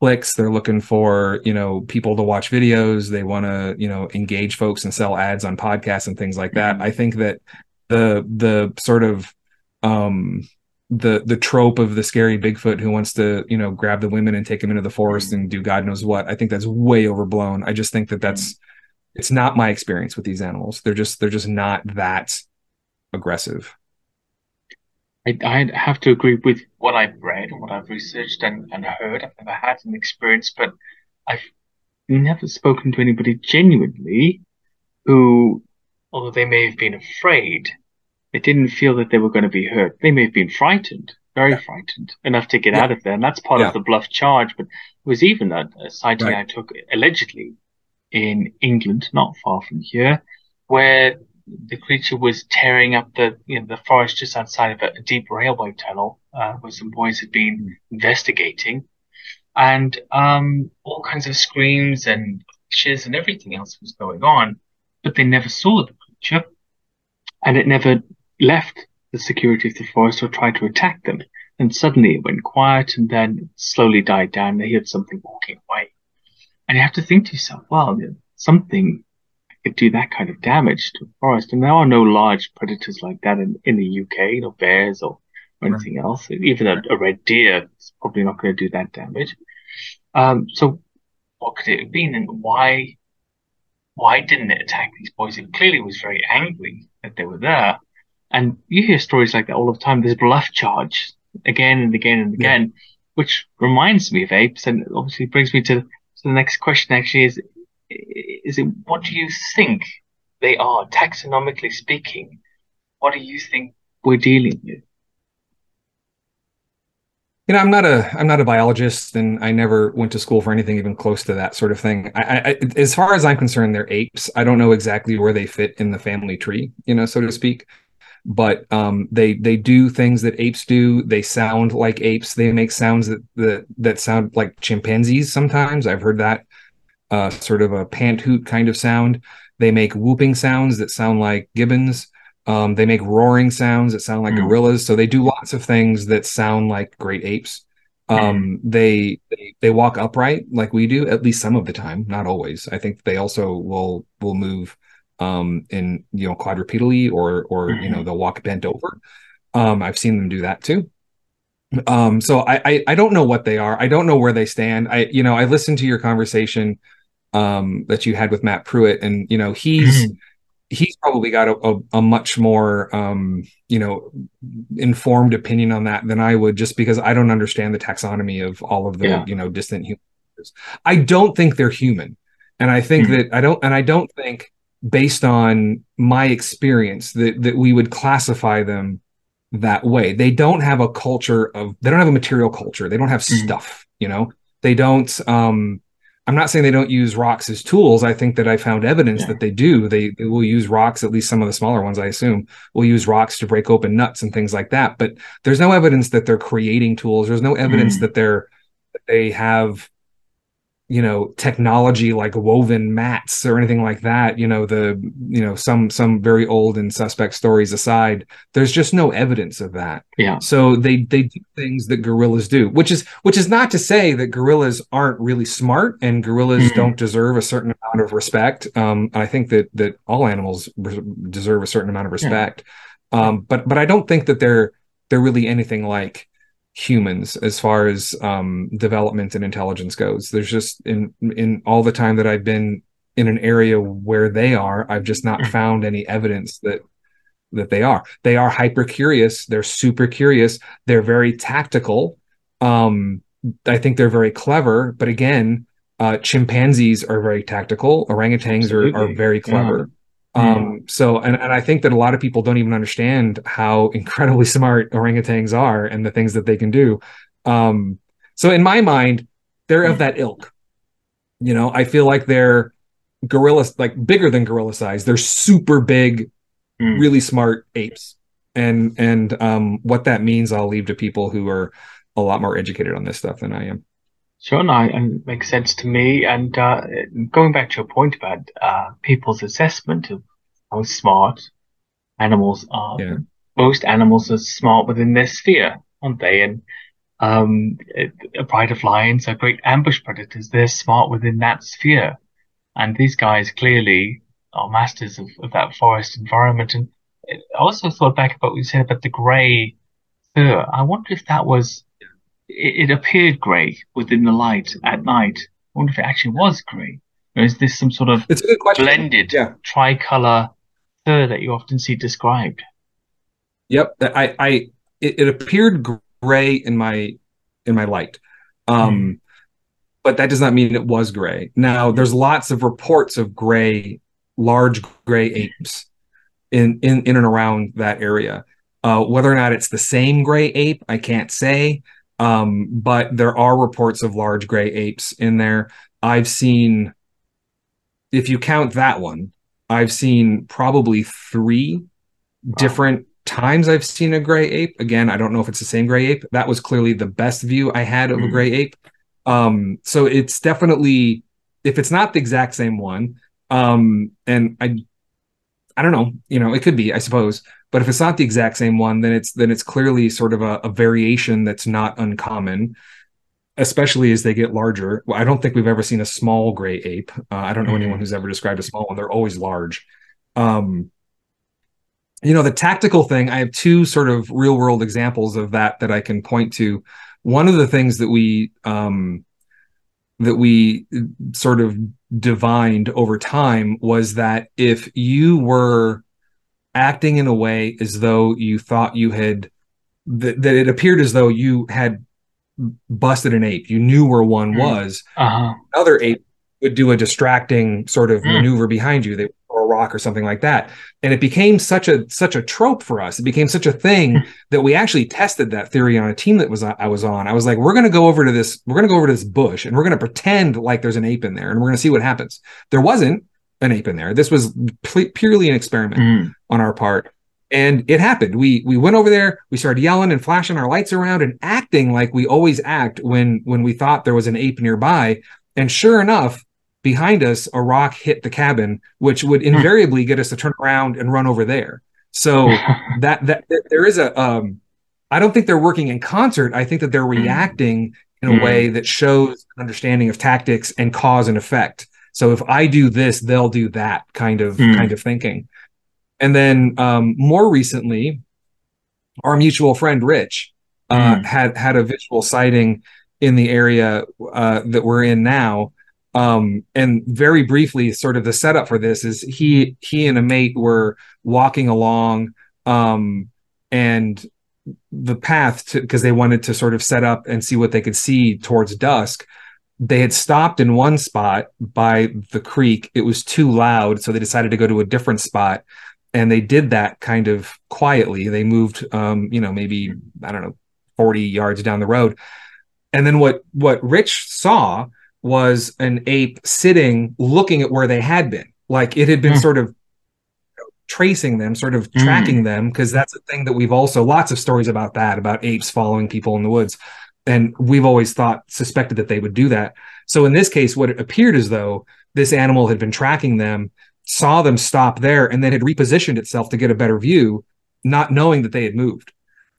clicks they're looking for you know people to watch videos they want to you know engage folks and sell ads on podcasts and things like that mm. i think that the the sort of um the the trope of the scary Bigfoot who wants to you know grab the women and take them into the forest mm. and do God knows what. I think that's way overblown. I just think that that's it's not my experience with these animals. They're just they're just not that aggressive. I, I have to agree with what I've read and what I've researched and, and heard. I've never had an experience, but I've never spoken to anybody genuinely who, although they may have been afraid, they didn't feel that they were going to be hurt. They may have been frightened, very yeah. frightened, enough to get yeah. out of there. And that's part yeah. of the bluff charge. But it was even a, a sighting right. I took allegedly in England, not far from here, where the creature was tearing up the you know the forest just outside of a, a deep railway tunnel uh, where some boys had been investigating, and um, all kinds of screams and shiz and everything else was going on, but they never saw the creature, and it never left the security of the forest or tried to attack them. And suddenly it went quiet and then slowly died down. They heard something walking away. And you have to think to yourself, well, something could do that kind of damage to a forest. And there are no large predators like that in, in the UK, no bears or, or anything right. else. Even a, a, red deer is probably not going to do that damage. Um, so what could it have been and why, why didn't it attack these boys? It clearly was very angry that they were there. And you hear stories like that all the time. This bluff charge again and again and again, yeah. which reminds me of apes and obviously brings me to, to the next question actually is, is it, what do you think they are taxonomically speaking? What do you think we're dealing with? you know i'm not a i'm not a biologist and i never went to school for anything even close to that sort of thing I, I, as far as i'm concerned they're apes i don't know exactly where they fit in the family tree you know so to speak but um, they they do things that apes do. They sound like apes. They make sounds that that, that sound like chimpanzees. Sometimes I've heard that uh, sort of a pant hoot kind of sound. They make whooping sounds that sound like gibbons. Um, they make roaring sounds that sound like Mm. gorillas. So they do lots of things that sound like great apes. Um, they, they they walk upright like we do, at least some of the time, not always. I think they also will will move um in you know quadrupedally or or you know Mhm. they'll walk bent over. Um, I've seen them do that too. Um, so I, I I don't know what they are. I don't know where they stand. I you know I listened to your conversation um that you had with Matt Pruitt, and you know he's Mhm. he's probably got a, a, a much more um you know informed opinion on that than I would, just because I don't understand the taxonomy of all of the Yeah. you know distant humans. I don't think they're human, and I think Mhm. that I don't, and I don't think based on my experience that that we would classify them that way. They don't have a culture of they don't have a material culture. They don't have Mhm. stuff, you know. They don't um I'm not saying they don't use rocks as tools. I think that I found evidence Yeah. that they do. They, they will use rocks, at least some of the smaller ones, I assume, will use rocks to break open nuts and things like that. But there's no evidence that they're creating tools. There's no evidence Mm. that they're that they have you know technology like woven mats or anything like that you know the you know some some very old and suspect stories aside there's just no evidence of that Yeah. so they they do things that gorillas do which is which is not to say that gorillas aren't really smart and gorillas Mhm. don't deserve a certain amount of respect um i think that that all animals deserve a certain amount of respect um but but i don't think that they're they're really anything like humans as far as um development and intelligence goes. There's just in in all the time that i've been in an area where they are i've just not Mhm. found any evidence that that they are. They are hyper curious. They're super curious. They're very tactical. Um i think they're very clever. But again uh chimpanzees are very tactical. Orangutans are, are very clever. Yeah. Um so and, and i think that a lot of people don't even understand how incredibly smart orangutans are and the things that they can do. Um so in my mind they're of that ilk. You know i feel like they're gorillas like bigger than gorilla size. They're super big Mm. really smart apes. And and um what that means i'll leave to people who are a lot more educated on this stuff than i am Sure, no, and makes sense to me. And uh, going back to your point about uh, people's assessment of how smart animals are, Yeah. most animals are smart within their sphere, aren't they? And um, a pride of lions are great ambush predators. They're smart within that sphere. And these guys clearly are masters of, of that forest environment. And I also thought back about what you said about the grey fur. I wonder if that was it, it appeared grey within the light at night. I wonder if it actually was grey. Or is this some sort of it's a good question blended yeah tricolor fur that you often see described? Yep, I, I, it, it appeared gray in my, in my light, um, but that does not mean it was gray. Now, there's lots of reports of gray, large gray apes in in in and around that area. Uh, whether or not it's the same gray ape, I can't say. Um, but there are reports of large gray apes in there. I've seen, if you count that one, I've seen probably three different times I've seen a gray ape. Again, I don't know if it's the same gray ape. That was clearly the best view I had of a Mhm. gray ape. Um, so it's definitely if it's not the exact same one, um, and I I don't know, you know, it could be, I suppose. But if it's not the exact same one, then it's then it's clearly sort of a, a variation that's not uncommon, especially as they get larger. Well, I don't think we've ever seen a small gray ape. Uh, I don't know anyone Mhm. who's ever described a small one. They're always large. Um, you know, the tactical thing, I have two sort of real world examples of that that I can point to. One of the things that we um, that we sort of divined over time was that if you were acting in a way as though you thought you had that, that it appeared as though you had busted an ape, you knew where one Mm. was, Uh-huh. another ape would do a distracting sort of Mm. maneuver behind you. They would throw a rock or something like that. And it became such a such a trope for us. It became such a thing Mm. that we actually tested that theory on a team that was I was on. I was like, we're gonna go over to this, we're gonna go over to this bush and we're gonna pretend like there's an ape in there and we're gonna see what happens. There wasn't an ape in there. This was pu- purely an experiment Mm. on our part. And it happened. We we went over there, we started yelling and flashing our lights around and acting like we always act when when we thought there was an ape nearby. And sure enough, behind us, a rock hit the cabin, which would invariably get us to turn around and run over there. So that, that there is a um, I don't think they're working in concert. I think that they're reacting in a Mm. way that shows an understanding of tactics and cause and effect. So if I do this, they'll do that kind of Mm. kind of thinking. And then um, more recently, our mutual friend Rich uh, Mm. had had a visual sighting in the area uh, that we're in now. Um, and very briefly, sort of the setup for this is he he and a mate were walking along, um, and the path to because they wanted to sort of set up and see what they could see towards dusk. They had stopped in one spot by the creek. It was too loud, so they decided to go to a different spot and they did that kind of quietly. They moved, um, you know, maybe I don't know, forty yards down the road, and then what what Rich saw was an ape sitting, looking at where they had been, like it had been Hmm. sort of tracing them, sort of Hmm. tracking them, because that's a thing that we've also lots of stories about that about apes following people in the woods, and we've always thought suspected that they would do that. So in this case, what it appeared as though this animal had been tracking them saw them stop there and then had repositioned itself to get a better view, not knowing that they had moved.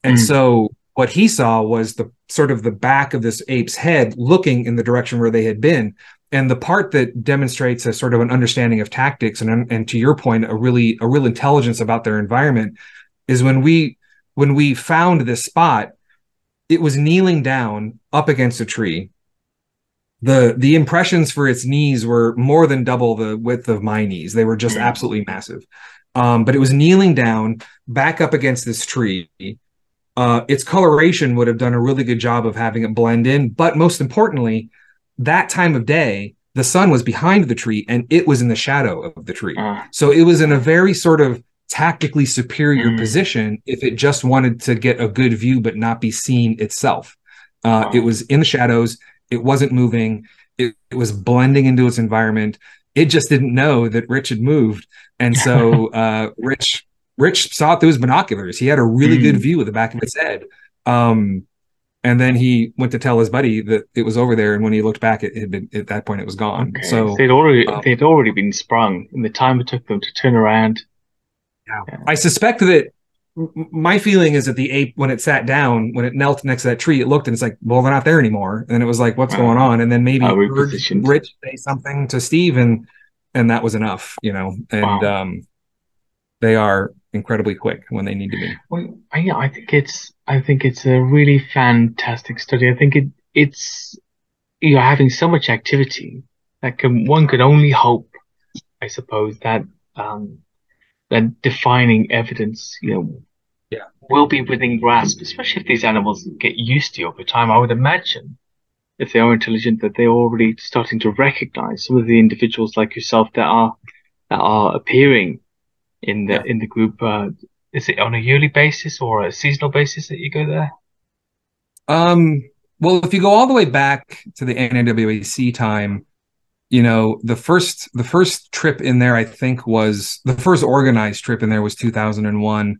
And Mm. so what he saw was the sort of the back of this ape's head looking in the direction where they had been. And the part that demonstrates a sort of an understanding of tactics and, and to your point, a really a real intelligence about their environment is when we when we found this spot, it was kneeling down up against a tree the the impressions for its knees were more than double the width of my knees. They were just Mm. absolutely massive. Um, but it was kneeling down, back up against this tree. Uh, its coloration would have done a really good job of having it blend in. But most importantly, that time of day, the sun was behind the tree and it was in the shadow of the tree. Ah, So it was in a very sort of tactically superior Mm. position if it just wanted to get a good view but not be seen itself. Uh, Wow. It was in the shadows. It wasn't moving. It, it was blending into its environment. It just didn't know that Rich had moved, and so uh, Rich Rich saw it through his binoculars. He had a really Mm. good view of the back of its head. Um, and then he went to tell his buddy that it was over there, and when he looked back, it had been at that point it was gone. okay. So they'd already um, they'd already been sprung in the time it took them to turn around. Yeah, I suspect that my feeling is that the ape, when it sat down, when it knelt next to that tree, it looked and it's like, well, they're not there anymore. And it was like, what's Wow. going on? And then maybe Uh, heard. Rich say something to Steve, and and that was enough, you know. And Wow. um, they are incredibly quick when they need to be. Well, I- yeah, I think it's I think it's a really fantastic study. I think it it's you're having so much activity that can one could only hope, I suppose, that um that defining evidence, you know, Yeah. will be within grasp, especially if these animals get used to you over time. I would imagine if they are intelligent that they're already starting to recognize some of the individuals like yourself that are that are appearing in the Yeah. in the group. Uh, is it on a yearly basis or a seasonal basis that you go there? Um, well, if you go all the way back to the NAWAC time, you know, the first the first trip in there, I think, was the first organized trip in there was 2001.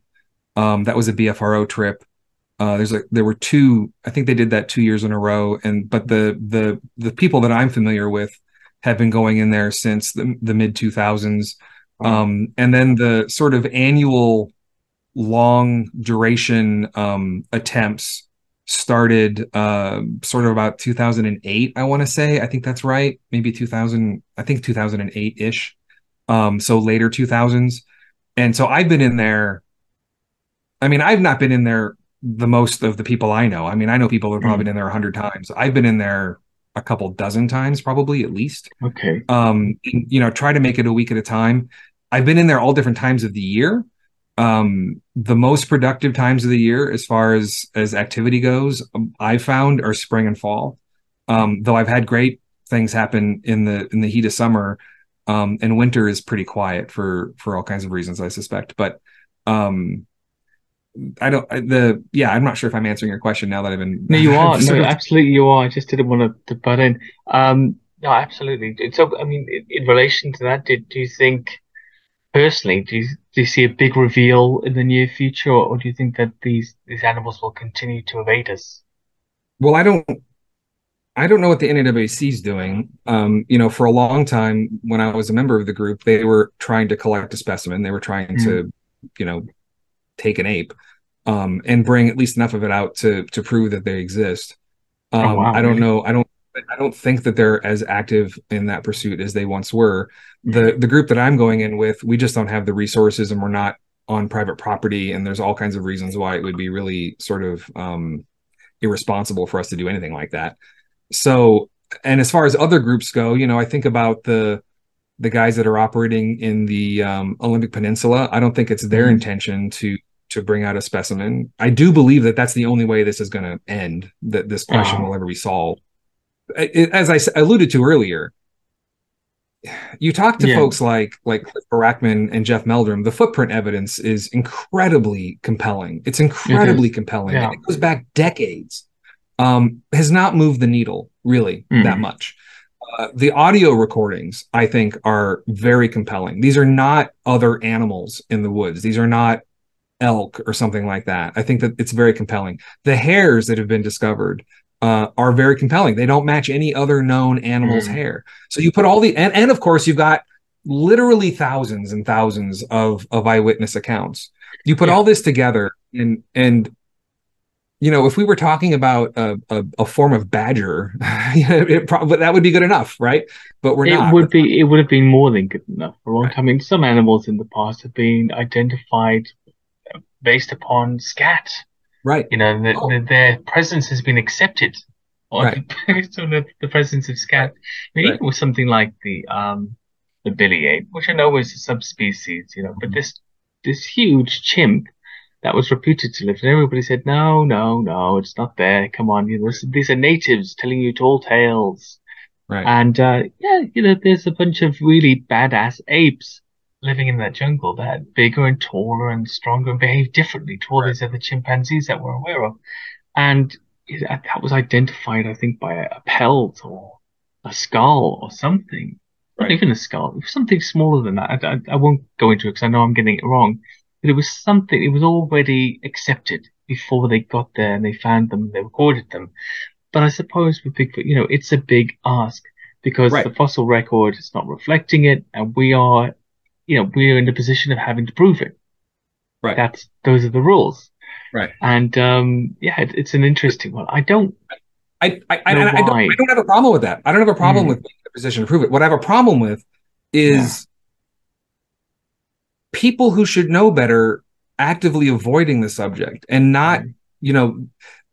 Um, that was a BFRO trip. Uh, there's like there were two. I think they did that two years in a row. And but the the the people that I'm familiar with have been going in there since the, the mid 2000s. Um, and then the sort of annual long duration um, attempts started uh, sort of about 2008 i want to say. I think that's right. Maybe 2000 i think 2008 ish um, so later 2000s and so i've been in there i mean i've not been in there the most of the people i know. I mean i know people who have probably been in there a 100 times. I've been in there a couple dozen times probably at least. Okay. um and, you know try to make it a week at a time i've been in there all different times of the year um the most productive times of the year as far as as activity goes um, i found are spring and fall um though i've had great things happen in the in the heat of summer um and winter is pretty quiet for for all kinds of reasons i suspect but um i don't I- the yeah i'm not sure if i'm answering your question now that i've been No, you are. No, of- absolutely you are. I just didn't want to, to butt in. Um, no, absolutely. So, I mean, in, in relation to that, did, do you think, personally, do you, do you see a big reveal in the near future, or, do you think that these, these animals will continue to evade us? Well, I don't I don't know what the NAWAC is doing. Um, you know, for a long time when I was a member of the group, they were trying to collect a specimen. They were trying to, you know, take an ape um, and bring at least enough of it out to to prove that they exist. Oh, um, oh, wow, I don't really? know. I don't. I don't think that they're as active in that pursuit as they once were. The the group that I'm going in with, we just don't have the resources, and we're not on private property. And there's all kinds of reasons why it would be really sort of um, irresponsible for us to do anything like that. So, and as far as other groups go, you know, I think about the the guys that are operating in the um, Olympic Peninsula. I don't think it's their mm-hmm. intention to to bring out a specimen. I do believe that that's the only way this is going to end. That this question will ever be solved. As I alluded to earlier, you talk to yeah. folks like like Barackman and Jeff Meldrum. The footprint evidence is incredibly compelling. It's incredibly it compelling. Yeah. It goes back decades. Um, has not moved the needle really mm. that much. Uh, the audio recordings, I think, are very compelling. These are not other animals in the woods. These are not elk or something like that. I think that it's very compelling. The hairs that have been discovered uh, are very compelling. They don't match any other known animal's mm. hair. So you put all the and, and of course you've got literally thousands and thousands of of eyewitness accounts. You put yeah. all this together and and you know, if we were talking about a, a, a form of badger, it probably that would be good enough, right? But we're it not. It would be. It would have been more than good enough for a long time. I mean, some animals in the past have been identified based upon scat. Right. You know, the, oh. the, their presence has been accepted on, right. based on the, the, presence of scat. I mean, right. even with something like the um the Bili ape, which I know is a subspecies, you know, but mm-hmm. this this huge chimp that was reputed to live. And everybody said, no, no, no, it's not there. Come on, you know, these are natives telling you tall tales. Right. And uh, yeah, you know, there's a bunch of really badass apes living in that jungle that are bigger and taller and stronger and behave differently to all right. these other chimpanzees that we're aware of. And uh, that was identified, I think, by a pelt or a skull or something. Right. Not even a skull, something smaller than that. I, I, I won't go into it because I know I'm getting it wrong but it was something, it was already accepted before they got there and they found them, and they recorded them. But I suppose with Bigfoot, you know, it's a big ask because right. the fossil record is not reflecting it and we are, you know, we're in the position of having to prove it. Right. That's, those are the rules. Right. And, um, yeah, it, it's an interesting one. I don't, I, I, I, I, don't, I, don't, have a problem with that. I don't have a problem mm. with the position to prove it. What I have a problem with is people who should know better actively avoiding the subject and not, you know,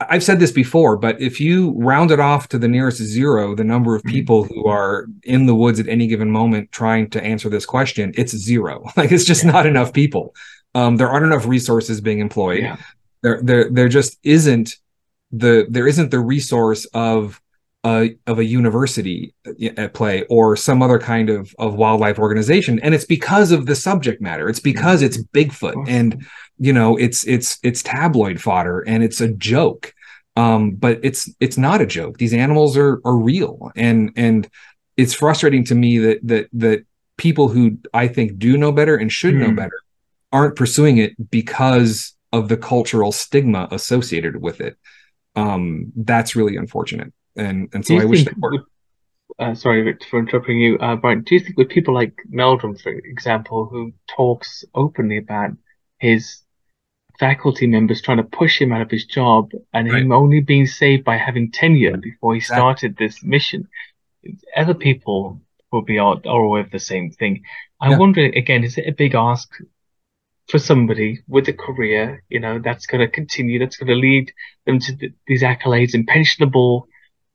I've said this before, but if you round it off to the nearest zero, the number of people who are in the woods at any given moment trying to answer this question, it's zero. Like it's just yeah. not enough people. Um, there aren't enough resources being employed. Yeah. There, there, there just isn't the there isn't the resource of a, of a university at play or some other kind of, of wildlife organization. And it's because of the subject matter. It's because it's bigfoot and you know it's it's it's tabloid fodder and it's a joke. Um, but it's it's not a joke. These animals are are real. And and it's frustrating to me that that that people who i think do know better and should mm. know hmm. better aren't pursuing it because of the cultural stigma associated with it. Um, that's really unfortunate and and so I wish they were. Uh, sorry for interrupting you, uh, Brian. Do you think with people like Meldrum, for example, who talks openly about his faculty members trying to push him out of his job and right. him only being saved by having tenure before he exactly. started this mission, other people will be all, aware of the same thing. I yeah. wonder again, is it a big ask for somebody with a career, you know, that's going to continue, that's going to lead them to th- these accolades and pensionable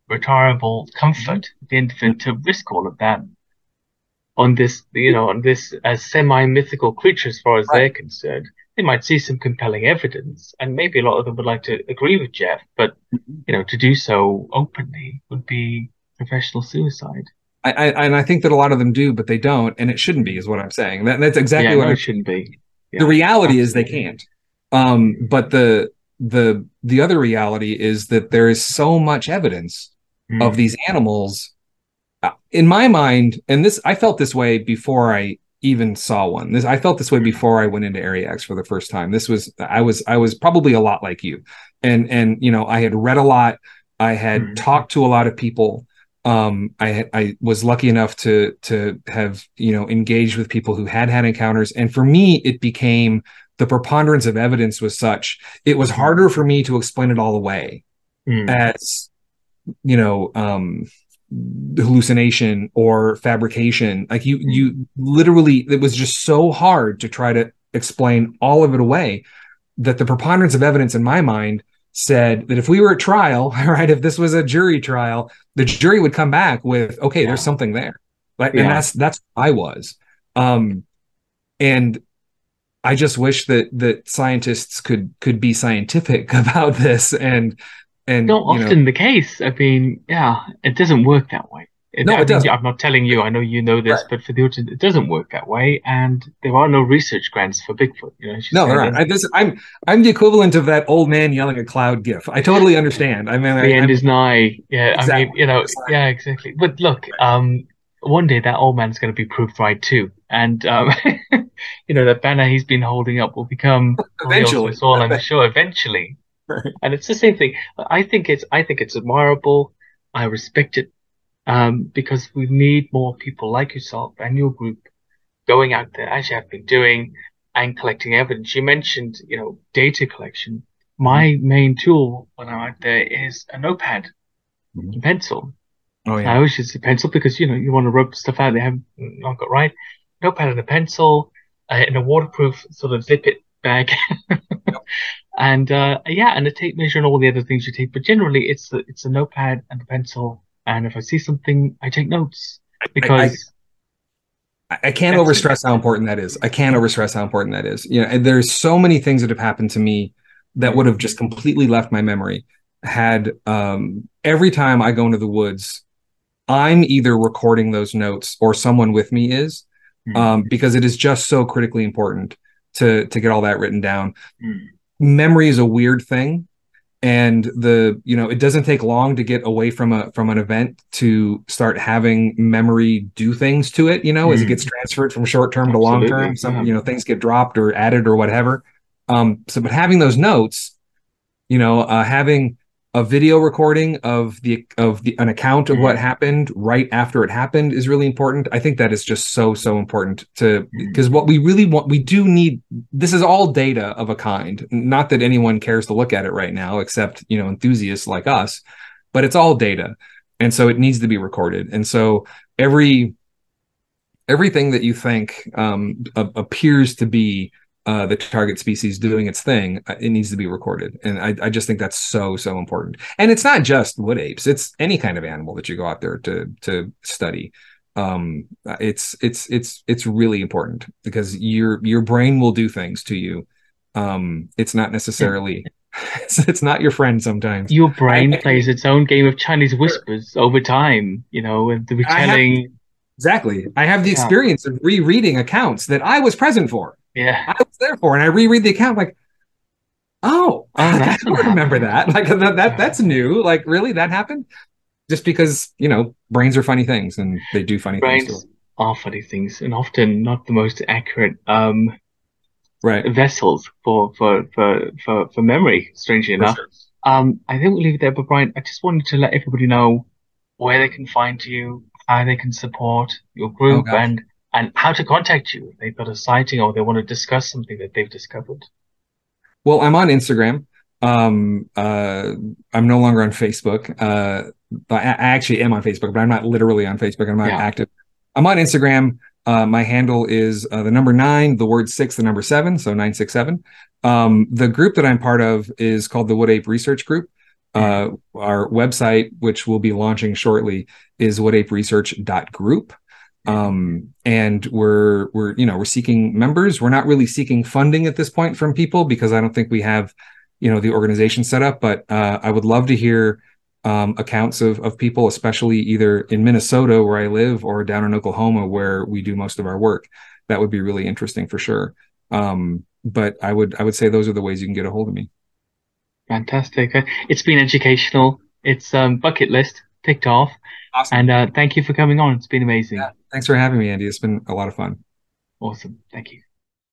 retirable comfort at the end to risk all of that on this, you know, on this as semi-mythical creature as far as right. they're concerned. They might see some compelling evidence, and maybe a lot of them would like to agree with Jeff, but you know, to do so openly would be professional suicide. I, I, and I think that a lot of them do, but they don't, and it shouldn't be, is what I'm saying. That, that's exactly yeah, what no, it shouldn't be. Yeah, the reality absolutely. is they can't. Um, but the the the other reality is that there is so much evidence mm. of these animals uh, in my mind and this i felt this way before i even saw one. This i felt this way before i went into area x for the first time. This was i was i was probably a lot like you. And and you know i had read a lot. I had mm. talked to a lot of people. Um, I I was lucky enough to to have you know engaged with people who had had encounters, and for me, it became the preponderance of evidence was such it was harder for me to explain it all away Mm. as you know um hallucination or fabrication like you you literally it was just so hard to try to explain all of it away that the preponderance of evidence in my mind said that if we were at trial right if this was a jury trial the jury would come back with okay Yeah. there's something there like Yeah. and that's that's i was um and i just wish that that scientists could could be scientific about this and and Not you know, often the case. I mean, yeah, it doesn't work that way. No, I it mean, doesn't. I'm not telling you. I know you know this, Right. but for the audience, it doesn't work that way. And there are no research grants for Bigfoot. You know, No, aren't. I, this, I'm I'm the equivalent of that old man yelling at cloud gif. I totally understand. I mean, I, the end I'm- is nigh. Yeah, I mean, Exactly. you know, Exactly. yeah, exactly. But look, um, one day that old man's going to be proved right too, and um, you know, that banner he's been holding up will become real to Eventually. all. I'm sure eventually. And it's the same thing. I think it's I think it's admirable. I respect it, um, because we need more people like yourself and your group going out there, as you have been doing, and collecting evidence. You mentioned, you know, data collection. My main tool when I'm out there is a notepad Mhm. pencil. oh yeah. I always use a pencil because you know you want to rub stuff out they haven't not got right. Notepad and a pencil uh, in a waterproof sort of zip it bag, and uh, yeah, and a tape measure and all the other things you take. But generally, it's a, it's a notepad and a pencil, and if I see something, I take notes because I, I can't That's- overstress how important that is. I can't overstress how important that is. You know, and there's so many things that have happened to me that would have just completely left my memory. Had um, every time I go into the woods, I'm either recording those notes or someone with me is, Hmm. um, because it is just so critically important to to get all that written down. Hmm. Memory is a weird thing and the you know it doesn't take long to get away from a from an event to start having memory do things to it you know as it Mhm. gets transferred from short term to long term some yeah. you know things get dropped or added or whatever um so but having those notes you know uh having a video recording of the of the an account of what Mhm. happened right after it happened is really important i think that is just so so important to Mm-hmm. because what we really want we do need this is all data of a kind not that anyone cares to look at it right now except you know enthusiasts like us but it's all data and so it needs to be recorded and so every everything that you think um, appears to be uh, the target species doing its thing, uh, it needs to be recorded. And I, I just think that's so so important. And it's not just wood apes; it's any kind of animal that you go out there to to study. Um, it's it's it's it's really important because your your brain will do things to you. Um, it's not necessarily it's, it's not your friend sometimes. your brain I- plays its own game of Chinese whispers over time. You know, and the retelling. Exactly. I have the experience of rereading accounts that I was present for. Yeah. I was there for, and I reread the account like, oh, Oh, I don't remember happened. that. Like that, that that's new. Like really, that happened? Just because you know brains are funny things and they do funny things. Brains are funny things and often not the most accurate um, right. vessels for, for, for, for, for memory, strangely For enough. sure. Um, I think we'll leave it there, but Brian, I just wanted to let everybody know where they can find you, how they can support your group, Oh, and and how to contact you if they've got a sighting or they want to discuss something that they've discovered. Well, I'm on Instagram. Um, uh, I'm no longer on Facebook. Uh, I, I actually am on Facebook, but I'm not literally on Facebook. I'm not Yeah. active. I'm on Instagram. Uh, my handle is uh, the number nine, the word six, the number seven, so nine six seven. Um, the group that I'm part of is called the Wood Ape Research Group. Uh, our website, which we'll be launching shortly, is woodaperesearch.group. Um, and we're we're you know we're seeking members. We're not really seeking funding at this point from people because I don't think we have you know the organization set up. But uh, I would love to hear um, accounts of of people, especially either in Minnesota where I live or down in Oklahoma where we do most of our work. That would be really interesting for sure. Um, but I would I would say those are the ways you can get a hold of me. Fantastic. It's been educational. It's um, bucket list ticked off. Awesome. And uh, thank you for coming on. It's been amazing. Yeah. Thanks for having me, Andy. It's been a lot of fun. Awesome. Thank you.